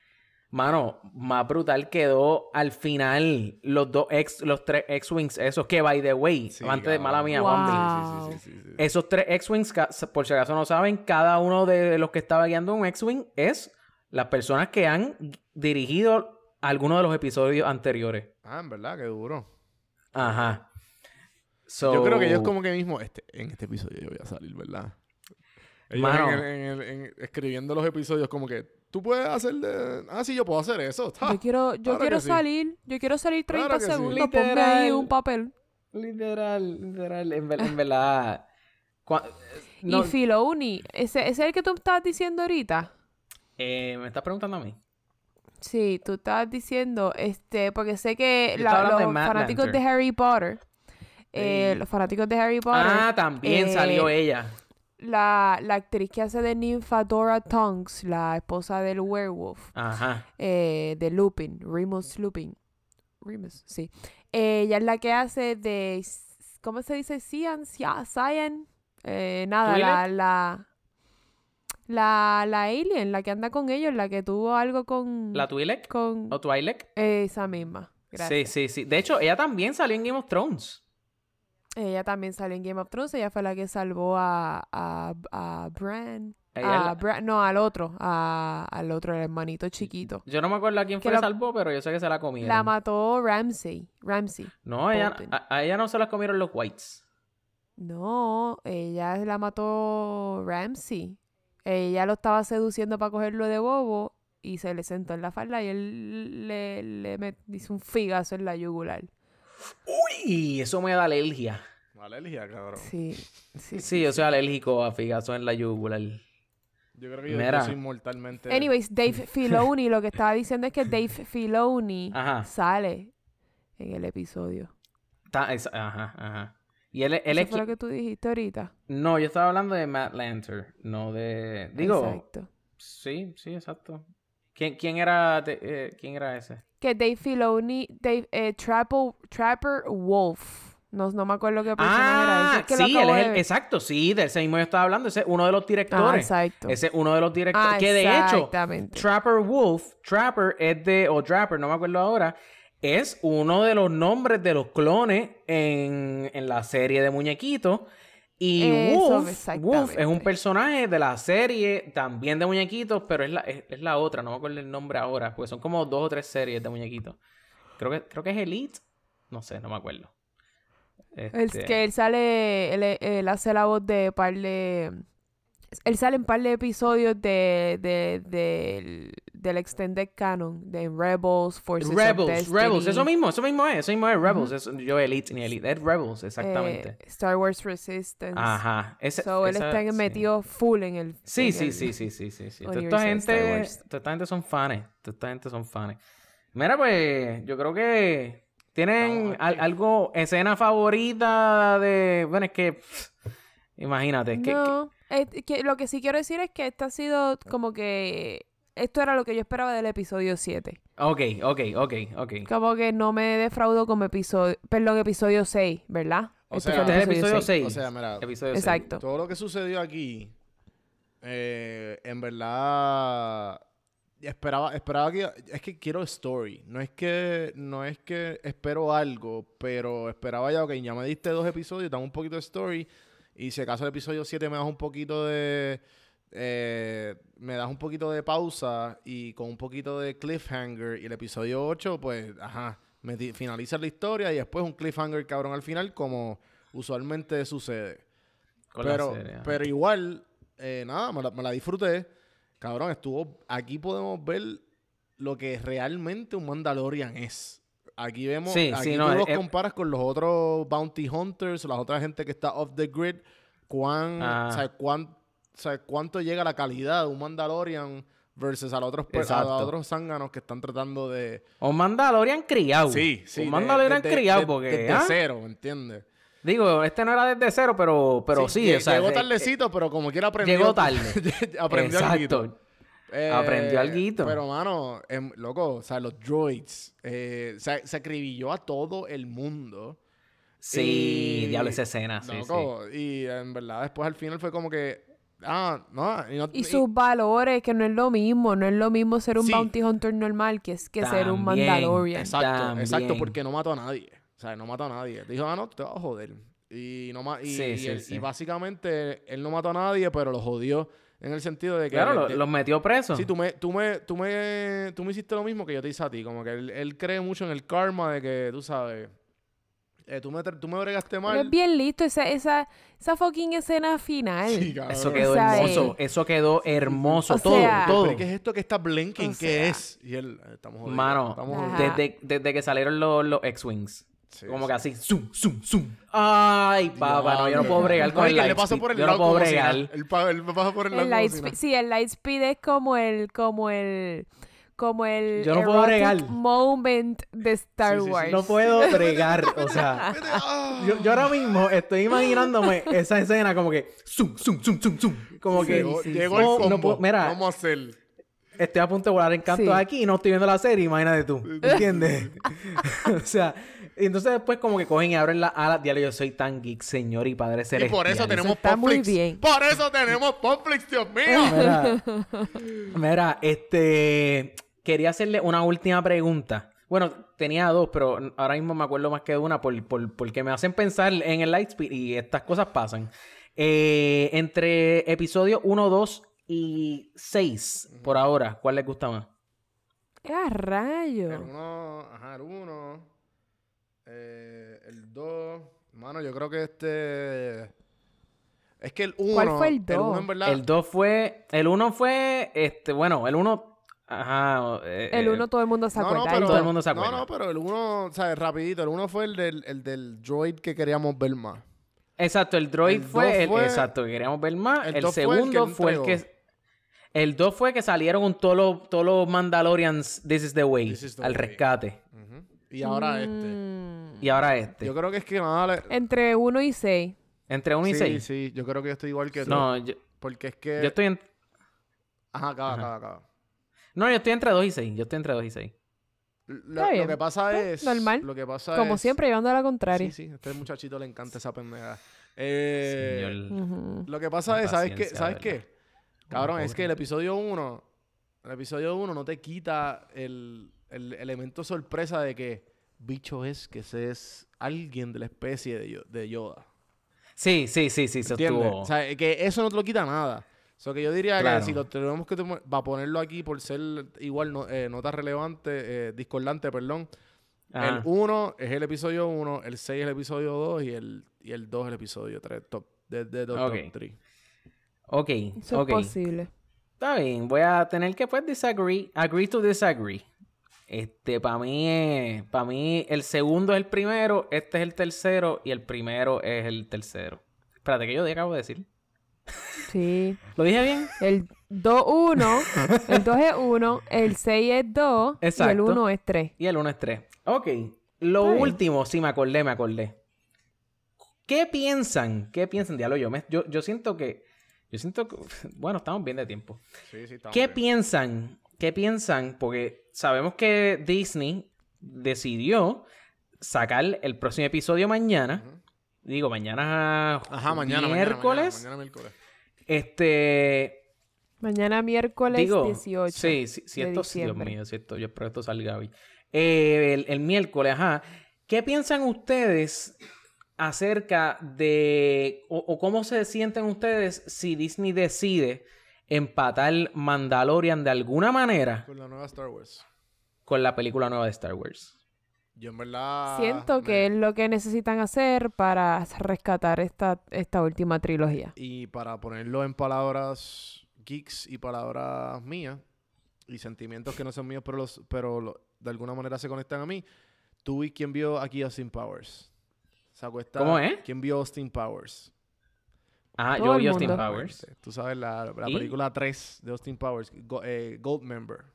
mano, más brutal quedó al final los dos ex, los tres X-Wings, esos que, by the way, Sí, antes de mala mía, Wow. Sí, sí, esos tres X-Wings, por si acaso no saben, cada uno de los que estaba guiando un X-Wing es las personas que han dirigido algunos de los episodios anteriores. Ah, en verdad, qué duro. Ajá. Yo creo que ellos So- como que mismo, este, en este episodio yo voy a salir, ¿verdad? Ellos Mano. en el- en el- en- escribiendo los episodios como que tú puedes hacerle... Ah, sí, yo puedo hacer eso. Ja, Yo quiero, yo claro quiero que sí. salir, yo quiero salir 30 Claro que sí. segundos, ponme ahí Literal. un papel. Literal, literal. En, ver- en verdad. cua- no, Y Filoni, ¿ese, ese es el que tú estabas diciendo ahorita? eh, ¿Me estás preguntando a mí? Sí, tú estabas diciendo, este, porque sé que la- de los fanáticos Lanter. de Harry Potter, eh, Sí. los fanáticos de Harry Potter, Ah, también eh, salió ella. La, la actriz que hace de ninfa Dora Tonks, la esposa del werewolf, Ajá. eh, de Lupin, Remus Lupin. Remus, sí. Ella es la que hace de, ¿cómo se dice? Cian, Cia- Cyan, eh, nada, la, la, la, la alien, la que anda con ellos, la que tuvo algo con, ¿La Twi'lek? con ¿O Twi'lek? esa misma. Sí, Gracias. sí, sí. De hecho, ella también salió en Game of Thrones. Ella también salió en Game of Thrones. Ella fue la que salvó a, a, a Bran. A la- Bran- no, al otro. A, al otro, el hermanito chiquito. Yo no me acuerdo a quién Que fue la- que salvó, pero yo sé que se la comieron. La mató Ramsey. Ramsey. no, ella, a, a ella no se la comieron los whites. No, ella la mató Ramsey. Ella lo estaba seduciendo para cogerlo de bobo y se le sentó en la falda y él le, le met- hizo un figazo en la yugular. Uy, eso me da alergia. Alergia, cabrón. Sí, sí. Sí, yo soy alérgico a figazo en la yugular. Yo creo que yo, Mira. soy mortalmente... Anyways, Dave Filoni, lo que estaba diciendo es que Dave Filoni Ajá. sale en el episodio. Ta- es- ajá, ajá. Y él, él Eso es fue lo que tú dijiste ahorita. No, yo estaba hablando de Matt Lanter, no de... Digo, Exacto. sí, sí, exacto. ¿Quién, quién era eh, quién era ese? Que Dave Filoni, Dave, eh, Trapper, Trapper Wolf. No, no me acuerdo qué personaje era Ah, que lo sí, él es el, exacto, sí, de ese mismo yo estaba hablando, ese es uno de los Ah, directores. exacto. ese es uno de los directores. Ah, que de hecho. Trapper Wolf, Trapper es de, o Trapper, no me acuerdo ahora, es uno de los nombres de los clones en, en la serie de muñequitos. Y Eso, Wolf, Wolf es un personaje de la serie también de muñequitos, pero es la, es, es la otra, no me acuerdo el nombre ahora, porque son como dos o tres series de muñequitos. Creo que, creo que es Elite, no sé, no me acuerdo. Es Este, que él sale, él, él hace la voz de par de... Él sale en par de episodios de, de, del- del Extended Canon, de Rebels, Forces of Rebels, Destiny, Rebels, eso mismo, eso mismo es, eso mismo es Rebels. eso- yo Elite ni Elite, es Rebels, eh, exactamente. Star Wars Resistance. Ajá. Ese, So, él esa- está sí. metido full en el... Sí, en sí, el- sí, sí, sí, sí, sí. Esta gente, esta gente son fans. Esta gente son fans. Mira, pues, yo creo que tienen Estamos al- algo, escena favorita de, bueno, es que, pff, imagínate, es que- que, No, es que lo que sí quiero decir es que este ha sido como que... Esto era lo que yo esperaba del episodio 7. ok, ok, ok, ok. Como que no me defraudó como episodio... Perdón, episodio 6, ¿verdad? O Este sea, Este es el episodio 6. O sea, mira, Episodio seis. Exacto. todo lo que sucedió aquí, eh, en verdad, esperaba, esperaba que, es que quiero story, no es que, no es que espero algo, pero esperaba ya, ok, ya me diste dos episodios, dame un poquito de story, y si acaso el episodio 7 me das un poquito de, eh, me das un poquito de pausa y con un poquito de cliffhanger, y el episodio 8, pues, ajá, me finaliza la historia y después un cliffhanger cabrón al final, como usualmente sucede. Con Pero, serie, pero igual, eh, nada, me la, me la disfruté. Cabrón, estuvo. Aquí podemos ver lo que realmente un Mandalorian es. Aquí vemos. Sí, aquí sí, tú no, los es- comparas con los otros Bounty Hunters, las otras gente que está off the grid. Cuán, Ah. o sea, cuán- o sea, cuánto llega la calidad de un Mandalorian versus a los otros, a los otros zánganos que están tratando de. Un Mandalorian criado. Sí, sí. Un de- Mandalorian de- de- criado de- porque, Desde ¿ah? cero, ¿me entiendes? Digo, este no era desde cero, pero, pero sí, lle- o sea, llegó eh, tardecito, pero como quiera aprendió. llegó tarde. aprendió Exacto. alguito. Eh, Aprendió alguito. Pero, mano, em, loco, o sea, los droids, eh, se, se acribilló a todo el mundo. Sí, Y- diablo esa escena, sí, sí. loco, Y en verdad, después al final fue como que, ah, no, y, no- Y y- sus valores, que no es lo mismo. No es lo mismo ser un Sí. bounty hunter normal que, es que ser un También. Mandalorian. Exacto, También. exacto, porque no mató a nadie. O sea, no mató a nadie. Dijo, ah, no, te vas a joder. Y, no ma- y, Sí, y sí, él- sí. y básicamente él no mató a nadie, pero lo jodió en el sentido de que... Claro, lo- de- los metió presos. Sí, tú me, tú, me, tú, me, tú me hiciste lo mismo que yo te hice a ti. Como que él, él cree mucho en el karma de que, tú sabes, eh, tú, me, tú me bregaste Pero mal. es bien listo esa, esa, esa fucking escena final. Sí, cabrón. Eso quedó O sea, hermoso. eh, Eso quedó hermoso. O todo, sea- todo. Pero, ¿Qué es esto que está blinking? O ¿Qué sea. es? Y él, estamos jodidos. Mano, estamos desde, desde que salieron los, los X-Wings. Sí, como sí. que así, zoom, zoom, zoom. Ay, papá, no, yo no puedo bregar con No, el él le Lightspeed. pasó por el Yo lado no puedo bregar. Él, me pasa por el lado El nada. sí, el Lightspeed es como el, como el, como el Yo no puedo bregar. moment de Star Sí, sí, sí. Wars. No puedo bregar, o sea... Yo, yo ahora mismo estoy imaginándome esa escena como que zoom, zoom, zoom, zoom, zoom. Como que Llegó, sí, llegó sí. el combo. no puedo- mira. Vamos a hacer. estoy a punto de volar en canto Sí. aquí y no estoy viendo la serie, imagínate tú. ¿Entiendes? o sea, y entonces después como que cogen y abren las alas. Diablo, yo soy tan geek, señor y padre Y celestial. por eso tenemos está muy Popflix. bien. Por eso tenemos Popflix, Dios mío. Mira, mira, este... Quería hacerle una última pregunta. Bueno, tenía dos, pero ahora mismo me acuerdo más que de una por, por- porque me hacen pensar en el Lightspeed y estas cosas pasan. Eh, entre episodios 1, 2 y 6, por ahora, ¿cuál les gusta más? ¡Ah, El rayo! uno, ajá, el uno. eh, el dos. Mano, yo creo que este. Es que el uno. ¿Cuál fue el uno, dos? en verdad. El 2 fue... El 1 fue... Este, bueno, el 1... Ajá. eh, El eh, uno todo el mundo se No, acuerda. no, el pero, Todo el mundo se acuerda. No, no, pero el uno, o sea, rapidito. El uno fue el del, el del droid que queríamos ver más. Exacto, el droid El fue, el, fue- exacto, que queríamos ver más. el El, dos fue el que segundo fue el que... El 2 fue que salieron con todos los, todos los Mandalorians This is the Way This is the al way. rescate. Y ahora este. Mm. Y ahora este. Yo creo que es que nada. le- Entre uno y seis. Entre 1 y sí, 6. sí, yo creo que yo estoy igual que tú. No, yo, Porque es que. yo estoy en... Ajá, acaba, Ajá. acaba, acaba. No, yo estoy entre 2 y 6. Yo estoy entre 2 y 6. Lo, Está lo bien. que pasa Pues, es. normal. Lo que pasa Como es- siempre, llevando a la contraria. Sí, sí, a este muchachito le encanta esa pendeja. Eh, Señor. Lo que pasa es, ¿sabes qué? ¿Sabes qué? Cabrón, es que el episodio 1, el episodio 1 no te quita el, el elemento sorpresa de que bicho es que ese es alguien de la especie de, Yo- de Yoda. Sí, sí, sí, sí. Se estuvo... O sea, que eso no te lo quita nada. O sea, que yo diría Claro. que si lo tenemos que tomar, va a ponerlo aquí por ser igual no, eh, nota relevante, eh, discordante, perdón. Ajá. El 1 es el episodio 1, el 6 es el episodio 2 y el, y el 2 es el episodio 3, top, de, de, de Ok. top 3. Ok, Eso ok. es posible. Está bien, voy a tener que pues disagree, agree to disagree. Este, para mí, para mí el segundo es el primero, este es el tercero y el primero es el tercero. Espérate, que yo te acabo de decir. Sí. ¿Lo dije bien? El 2, 1. el 2 es 1. El 6 es 2. Y el Exacto. 1 es 3. Y el uno es tres. Ok, lo bien. último, sí, me acordé, me acordé. ¿Qué piensan? ¿Qué piensan? Diablo, yo, me, yo, yo siento que, yo siento que, bueno, estamos bien de tiempo. Sí, sí, estamos ¿Qué bien. piensan? ¿Qué piensan? Porque sabemos que Disney decidió sacar el próximo episodio mañana. Ujú. Digo, mañana Ajá, mañana, mañana, miércoles. Mañana, mañana miércoles. Este. Mañana miércoles Digo, 18. Sí, sí, si de esto, sí, Dios mío, si esto- yo espero que esto salga hoy. Eh, el, el miércoles, ajá. ¿Qué piensan ustedes acerca de. O, o cómo se sienten ustedes si Disney decide empatar Mandalorian de alguna manera Con la nueva Star Wars. con la película nueva de Star Wars? Yo en verdad... Siento que es lo que necesitan hacer para rescatar esta, esta última trilogía. Y para ponerlo en palabras geeks y palabras mías y sentimientos que no son míos, pero, los, pero lo- de alguna manera se conectan a mí. Tú y quién vio aquí Austin Powers. ¿Sacó esta- ¿Cómo es? ¿Quién vio Austin Powers? Ah, Todo yo vi Austin. Powers. Tú sabes la, la ¿Y? película 3 de Austin Powers, Go- eh, Gold Member,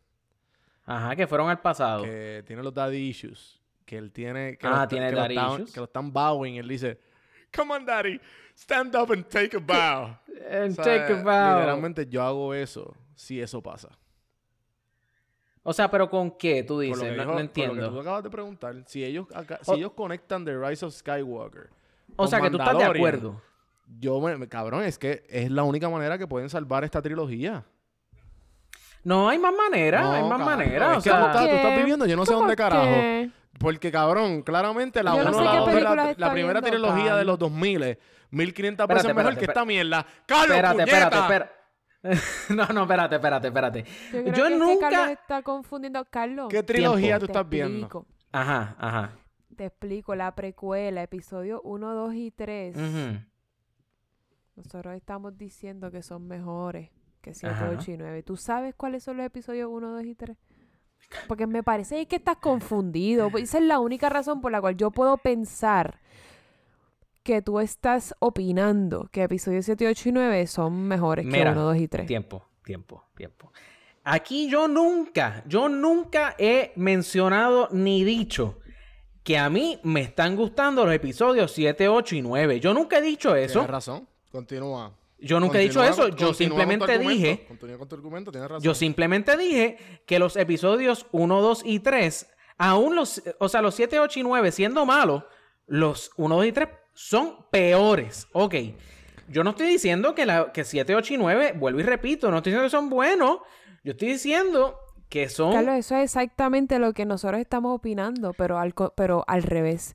Ajá, que fueron al pasado. que tiene los daddy issues. Que él tiene. Que Ah, lo- tiene que lo daddy están-. Que lo están bowing. Él dice: Come on, daddy, stand up and take a bow. And O sea, take a bow. Literalmente yo hago eso si eso pasa. O sea, pero ¿con qué tú Por lo dices? No, dijo- no por lo que entiendo. tú acabas de preguntar, si ellos, acá- O- si ellos conectan The Rise of Skywalker. O sea, que tú estás de acuerdo. Yo, me, me- cabrón, es que es la única manera que pueden salvar esta trilogía. No, hay más maneras, No, hay más cabrón, maneras. es O que tú sea, estás- tú estás ¿Qué? viviendo, yo no sé ¿Cómo dónde carajo. Que? Porque, cabrón, claramente la, Yo no uno, sé la, dos, la- la, primera viendo, trilogía de Carlos. los 2000, 1500 Espérate, veces mejor espérate, que esta espérate. mierda. ¡Carlos, espérate, puñeta! espérate, espérate. no, no, espérate, espérate, espérate. Yo, Yo creo es que nunca- Carlos está confundiendo. Carlos. ¿Qué trilogía Tiempo. tú estás viendo? explico. Ajá, ajá. te explico, la precuela, episodio 1, 2 y 3. Ujú. Nosotros estamos diciendo que son mejores que 7, Ajá. 8 y 9. ¿Tú sabes cuáles son los episodios 1, 2 y 3? Porque me parece que estás confundido. Pues Esa es la única razón por la cual yo puedo pensar que tú estás opinando que episodios 7, 8 y 9 son mejores Mira, que 1, 2 y 3. Tiempo, tiempo, tiempo. Aquí yo nunca, yo nunca he mencionado ni dicho que a mí me están gustando los episodios 7, 8 y 9. Yo nunca he dicho eso. Tienes razón. Continúa. Yo nunca he dicho eso. Yo continúa con tu simplemente dije, Continúa con tu argumento, tienes razón. yo simplemente dije que los episodios 1, 2 y 3, aún los, o sea, los 7, 8 y 9 siendo malos, los 1, 2 y 3 son peores. Ok. Yo no estoy diciendo que, la, que 7, 8 y 9, vuelvo y repito, no estoy diciendo que son buenos. Yo estoy diciendo que son... Carlos, eso es exactamente lo que nosotros estamos opinando, pero al, co- pero al revés.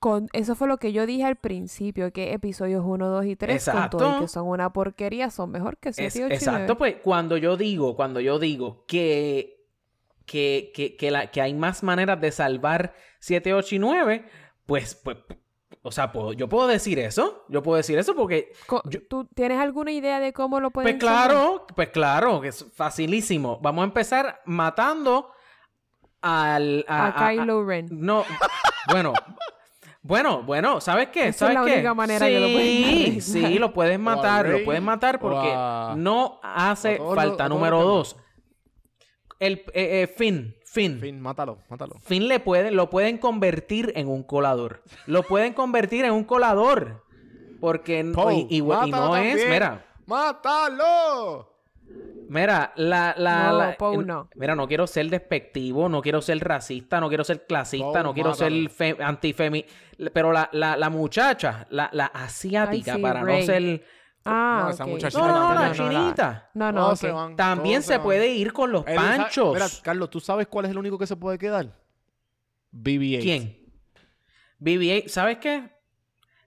Con, eso fue lo que yo dije al principio, que episodios 1, 2 y 3, con todo y que son una porquería, son mejor que 7, Es- 8 y 9. exacto, pues cuando yo digo, cuando yo digo que, que, que, que, la- que hay más maneras de salvar 7, 8 y 9, pues, pues, o sea, puedo- yo puedo decir eso, yo puedo decir eso porque, yo- ¿Tú tienes alguna idea de cómo lo pues pueden salvar? claro, pues claro, que es facilísimo. Vamos a empezar matando al... A, a- a- Kylo Ren. no, bueno, bueno, bueno, ¿sabes qué? Esa es ¿Sabes la qué? única manera que lo puedes Sí, matar. sí, lo puedes matar, lo puedes matar porque a- no hace falta. Número dos, el eh, eh, Finn, Finn. Fin, mátalo, mátalo. Finn le puede, lo pueden convertir en un colador. Lo pueden convertir en un colador. Porque y, y- y no es, mira, ¡Mátalo! Mira, la, la, No, la- eh, no. Mira, no quiero ser despectivo, no quiero ser racista, no quiero ser clasista, no quiero ser fe- antifemi... Pero la, la, la muchacha, la, la asiática, Ay, sí, para no ser... Ah, No, esa ok. muchachita No, no, no, la no, chinita. No, no, Todos ok. se van, También se van. puede ir con los Él panchos. Mira, Carlos, ¿tú sabes cuál es el único que se puede quedar? BB-8. ¿Quién? BB-8, ¿sabes qué?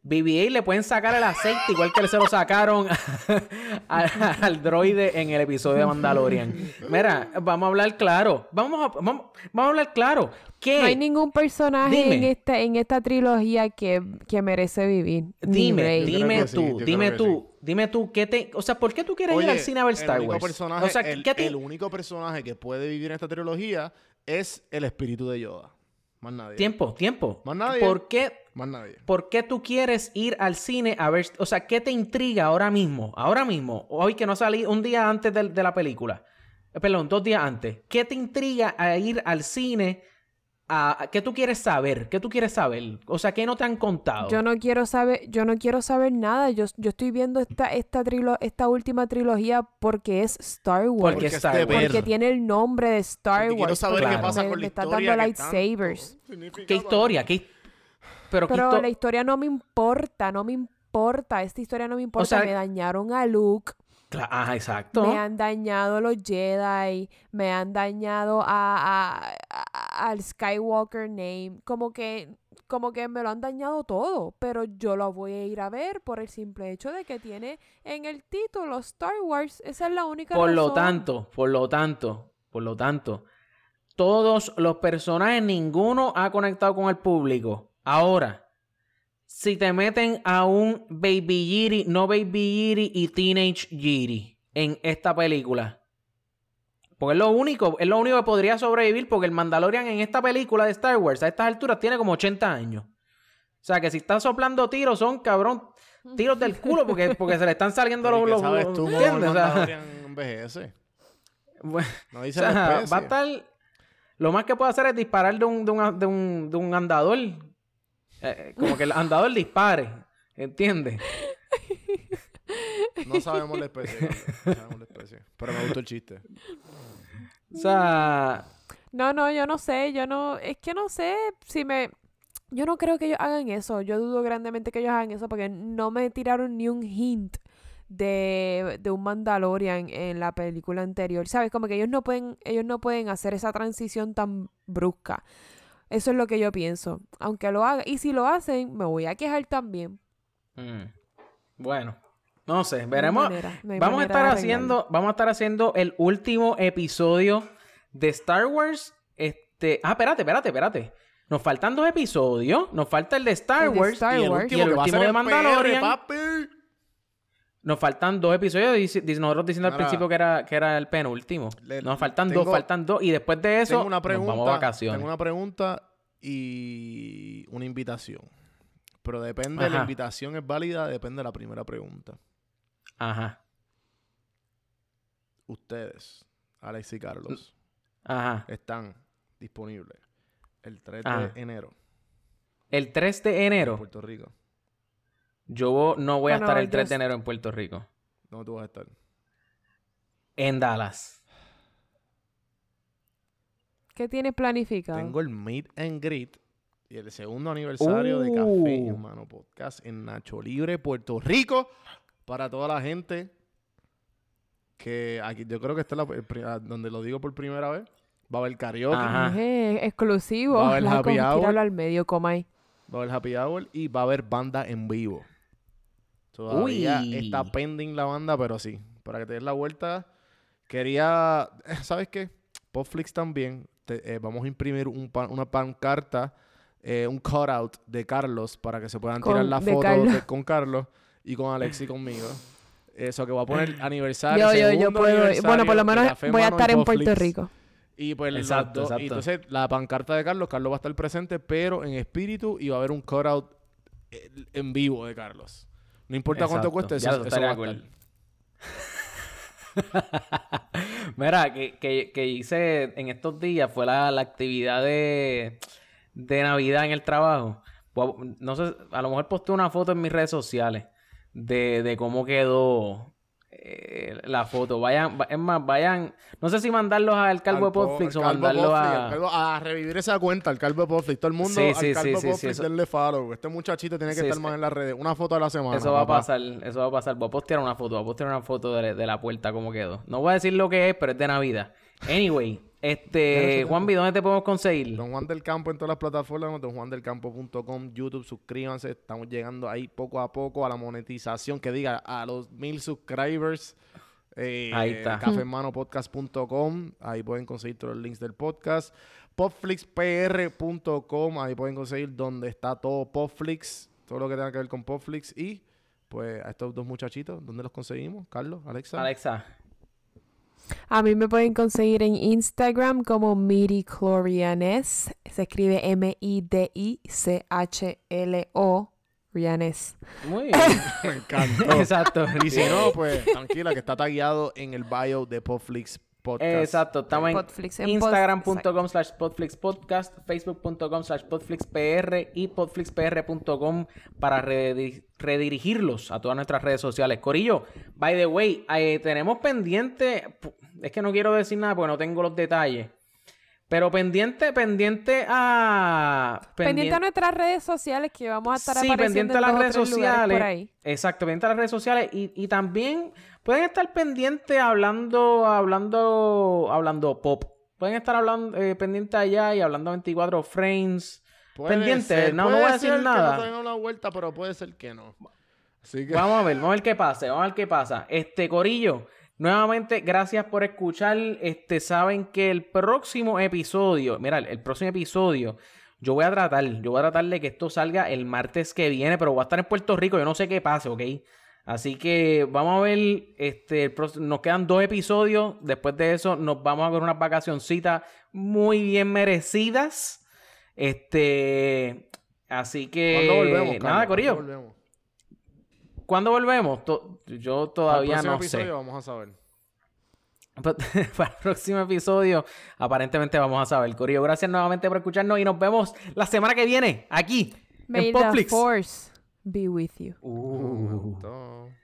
BB-8 le pueden sacar el aceite igual que se lo sacaron al, al droide en el episodio de Mandalorian. Mira, vamos a hablar claro. Vamos a, vamos, vamos a hablar claro. ¿Qué? No hay ningún personaje Dime. en esta, en esta trilogía que, que merece vivir. Dime, dime sí, tú, dime tú, dime tú, ¿qué te, o sea, ¿por qué tú quieres ir al cine a ver el Star único Wars? personaje- o sea, el, ¿qué te- el único personaje que puede vivir en esta trilogía es el espíritu de Yoda. Más nadie. tiempo, tiempo. Más nadie. ¿Por qué, Más nadie. por qué tú quieres ir al cine a ver, o sea, qué te intriga ahora mismo, ahora mismo, hoy que no salí un día antes de, de la película, Eh, perdón, dos días antes, ¿qué te intriga a ir al cine? A, a- ¿Qué tú quieres saber? ¿Qué tú quieres saber? O sea, ¿qué no te han contado? Yo no quiero saber, yo no quiero saber nada. Yo, yo estoy viendo esta, esta, trilo- esta última trilogía porque es Star Wars. Porque es Star Wars. Porque tiene el nombre de Star Porque quiero Wars. saber qué pasa me- con la me está historia dando lightsabers. tanto significa ¿Qué historia? Mí. ¿Qué... Pero ¿qué Pero histo- la historia no me importa, no me importa. Esta historia no me importa. sea- me dañaron a Luke, Ajá, exacto. me han dañado los Jedi, me han dañado a, a- a- al Skywalker name. Como que, como que me lo han dañado todo. Pero yo lo voy a ir a ver por el simple hecho de que tiene en el título Star Wars. Esa es la única Por lo tanto, por lo tanto, por lo tanto, todos los personajes, ninguno ha conectado con el público. Ahora, si te meten a un Baby Yiri, no Baby Yiri y Teenage Yiri en esta película. Porque es lo único, es lo único que podría sobrevivir porque el Mandalorian en esta película de Star Wars a estas alturas tiene como 80 años. O sea que si está soplando tiros son, cabrón, tiros del culo porque, porque se le están saliendo Pero ¿y los... qué los- sabes tú ¿entiendes? O sea, Mandalorian envejece? bueno, No o dice sea, la va a estar... Lo más que puede hacer es disparar de un, de un, de un, de un andador. Eh, como que el andador dispare. ¿Entiendes? No sabemos la especie. No sabemos la especie. Pero me gustó el chiste. O sea... No, no, yo no sé, yo no, es que no sé si me, yo no creo que ellos hagan eso, yo dudo grandemente que ellos hagan eso porque no me tiraron ni un hint de, de un Mandalorian en la película anterior, ¿sabes? Como que ellos no pueden, ellos no pueden hacer esa transición tan brusca. Eso es lo que yo pienso, aunque lo hagan, y si lo hacen, me voy a quejar también. mm, Bueno. No sé, No veremos. manera, no hay Vamos a estar haciendo, vamos a estar haciendo el último episodio de Star Wars. Este, ah, espérate, espérate, espérate. Nos faltan dos episodios. Nos falta el de Star El de Wars Star y el Wars. último, y el que va a último ser de Mandalorian. PR, papi. Nos faltan dos episodios. dice- nosotros diciendo al principio que era, que era el penúltimo. le- Nos faltan tengo- dos, faltan dos. Y después de eso, Tengo una pregunta, nos vamos a vacaciones. tengo una pregunta y una invitación. Pero depende, Ajá. la invitación es válida, depende de la primera pregunta. Ajá, Ustedes, Alex y Carlos, ajá. están disponibles el 3 Ah. de enero El 3 de en enero. Puerto Rico. Yo no voy a Bueno, estar el yo 3 de enero en Puerto Rico. ¿Dónde tú vas a estar? En Dallas. ¿Qué tienes planificado? Tengo el Meet and Greet y el segundo aniversario de Café Uh. Hermano Podcast en Nacho Libre, Puerto Rico. Para toda la gente que aquí, yo creo que esta es la, ah, donde lo digo por primera vez. Va a haber karaoke, Ajá. Eh, exclusivo. Va a haber La happy hour. tíralo al medio, Comay. va a haber happy hour y va a haber banda en vivo. Todavía Uy. está pending la banda, pero sí. Para que te des la vuelta, quería, ¿sabes qué? Popflix también. te- eh, vamos a imprimir un pan- una pancarta, eh, un cutout de Carlos para que se puedan Con- tirar la de foto Carlos. de- con Carlos y con Alex y conmigo. Eso que va a poner aniversario. Yo, yo, yo segundo puedo. Bueno, por lo menos voy a estar en. Puerto Rico. Y pues Exacto, dos- exacto. y entonces la pancarta de Carlos, Carlos va a estar presente, pero en espíritu y va a haber un cutout eh, en vivo de Carlos. No importa cuánto cueste, eso, Ya, eso va cool. Mira, que, que, que hice en estos días fue la, la actividad de, de Navidad en el trabajo. No sé, a lo mejor posté una foto en mis redes sociales de, de cómo quedó eh, la foto. Vayan, va- es más, vayan, no sé si mandarlos al Calvo de Podflix o mandarlos Podflix, a... Calvo- a revivir esa cuenta, al Calvo Podflix. Todo el mundo Sí, al sí, Calvo sí, Podflix eso- denle follow. Este muchachito tiene que estar más en las redes. Una foto a la semana. Eso va a pasar, eso va a pasar. Voy a postear una foto, voy a postear una foto de, de la puerta, cómo quedó. No voy a decir lo que es, pero es de Navidad. Anyway, este, Juanvi, ¿dónde te podemos conseguir? Don Juan del Campo en todas las plataformas, donjuandelcampo.com, YouTube, suscríbanse, estamos llegando ahí poco a poco a la monetización, que diga a los mil subscribers. Eh, Ahí está. Cafemanopodcast.com, ahí pueden conseguir todos los links del podcast. Popflixpr.com, ahí pueden conseguir donde está todo Popflix, todo lo que tenga que ver con Popflix. Y pues a estos dos muchachitos, ¿dónde los conseguimos? Carlos, Alexa. Alexa. A mí me pueden conseguir en Instagram como midichlorianes. Se escribe M-I-D-I-C-H-L-O. Rianes. Muy bien. Me encantó. Exacto. y si no, pues tranquila, que está tagueado en el bio de Popflix Podcast. Exacto, estamos en instagram.com slash podflixpodcast, facebook.com slash podflixpr y podflixpr.com para rediri- redirigirlos a todas nuestras redes sociales. Corillo, by the way, eh, tenemos pendiente, es que no quiero decir nada porque no tengo los detalles, pero pendiente, pendiente a... Pendiente a nuestras redes sociales que vamos a estar Sí, apareciendo pendiente a las redes sociales. por ahí. Exacto, pendiente a las redes sociales. Y, y también pueden estar pendientes hablando, hablando, hablando pop. Pueden estar hablando eh, pendientes allá y hablando 24 frames. Puede pendiente, ser, no, no voy a decir ser que nada. no tenga una vuelta, pero puede ser que no. Así que Vamos a ver, vamos a ver qué pasa, vamos a ver qué pasa. Este Corillo, nuevamente, gracias por escuchar. Este, saben que el próximo episodio, mira, el próximo episodio, yo voy a tratar, yo voy a tratar de que esto salga el martes que viene, pero voy a estar en Puerto Rico, yo no sé qué pase, ¿ok? Así que vamos a ver, este, el nos quedan dos episodios, después de eso nos vamos a ver unas vacacioncitas muy bien merecidas. Este, así que... ¿Cuándo volvemos? Nada, Carlos? Corillo. ¿Cuándo volvemos? ¿Cuándo volvemos? To- yo Para todavía el próximo no episodio sé. vamos a saber. Pero- Para el próximo episodio, aparentemente vamos a saber. Corillo, gracias nuevamente por escucharnos y nos vemos la semana que viene aquí May en the Popflix. Force be with you. Uh. Todo.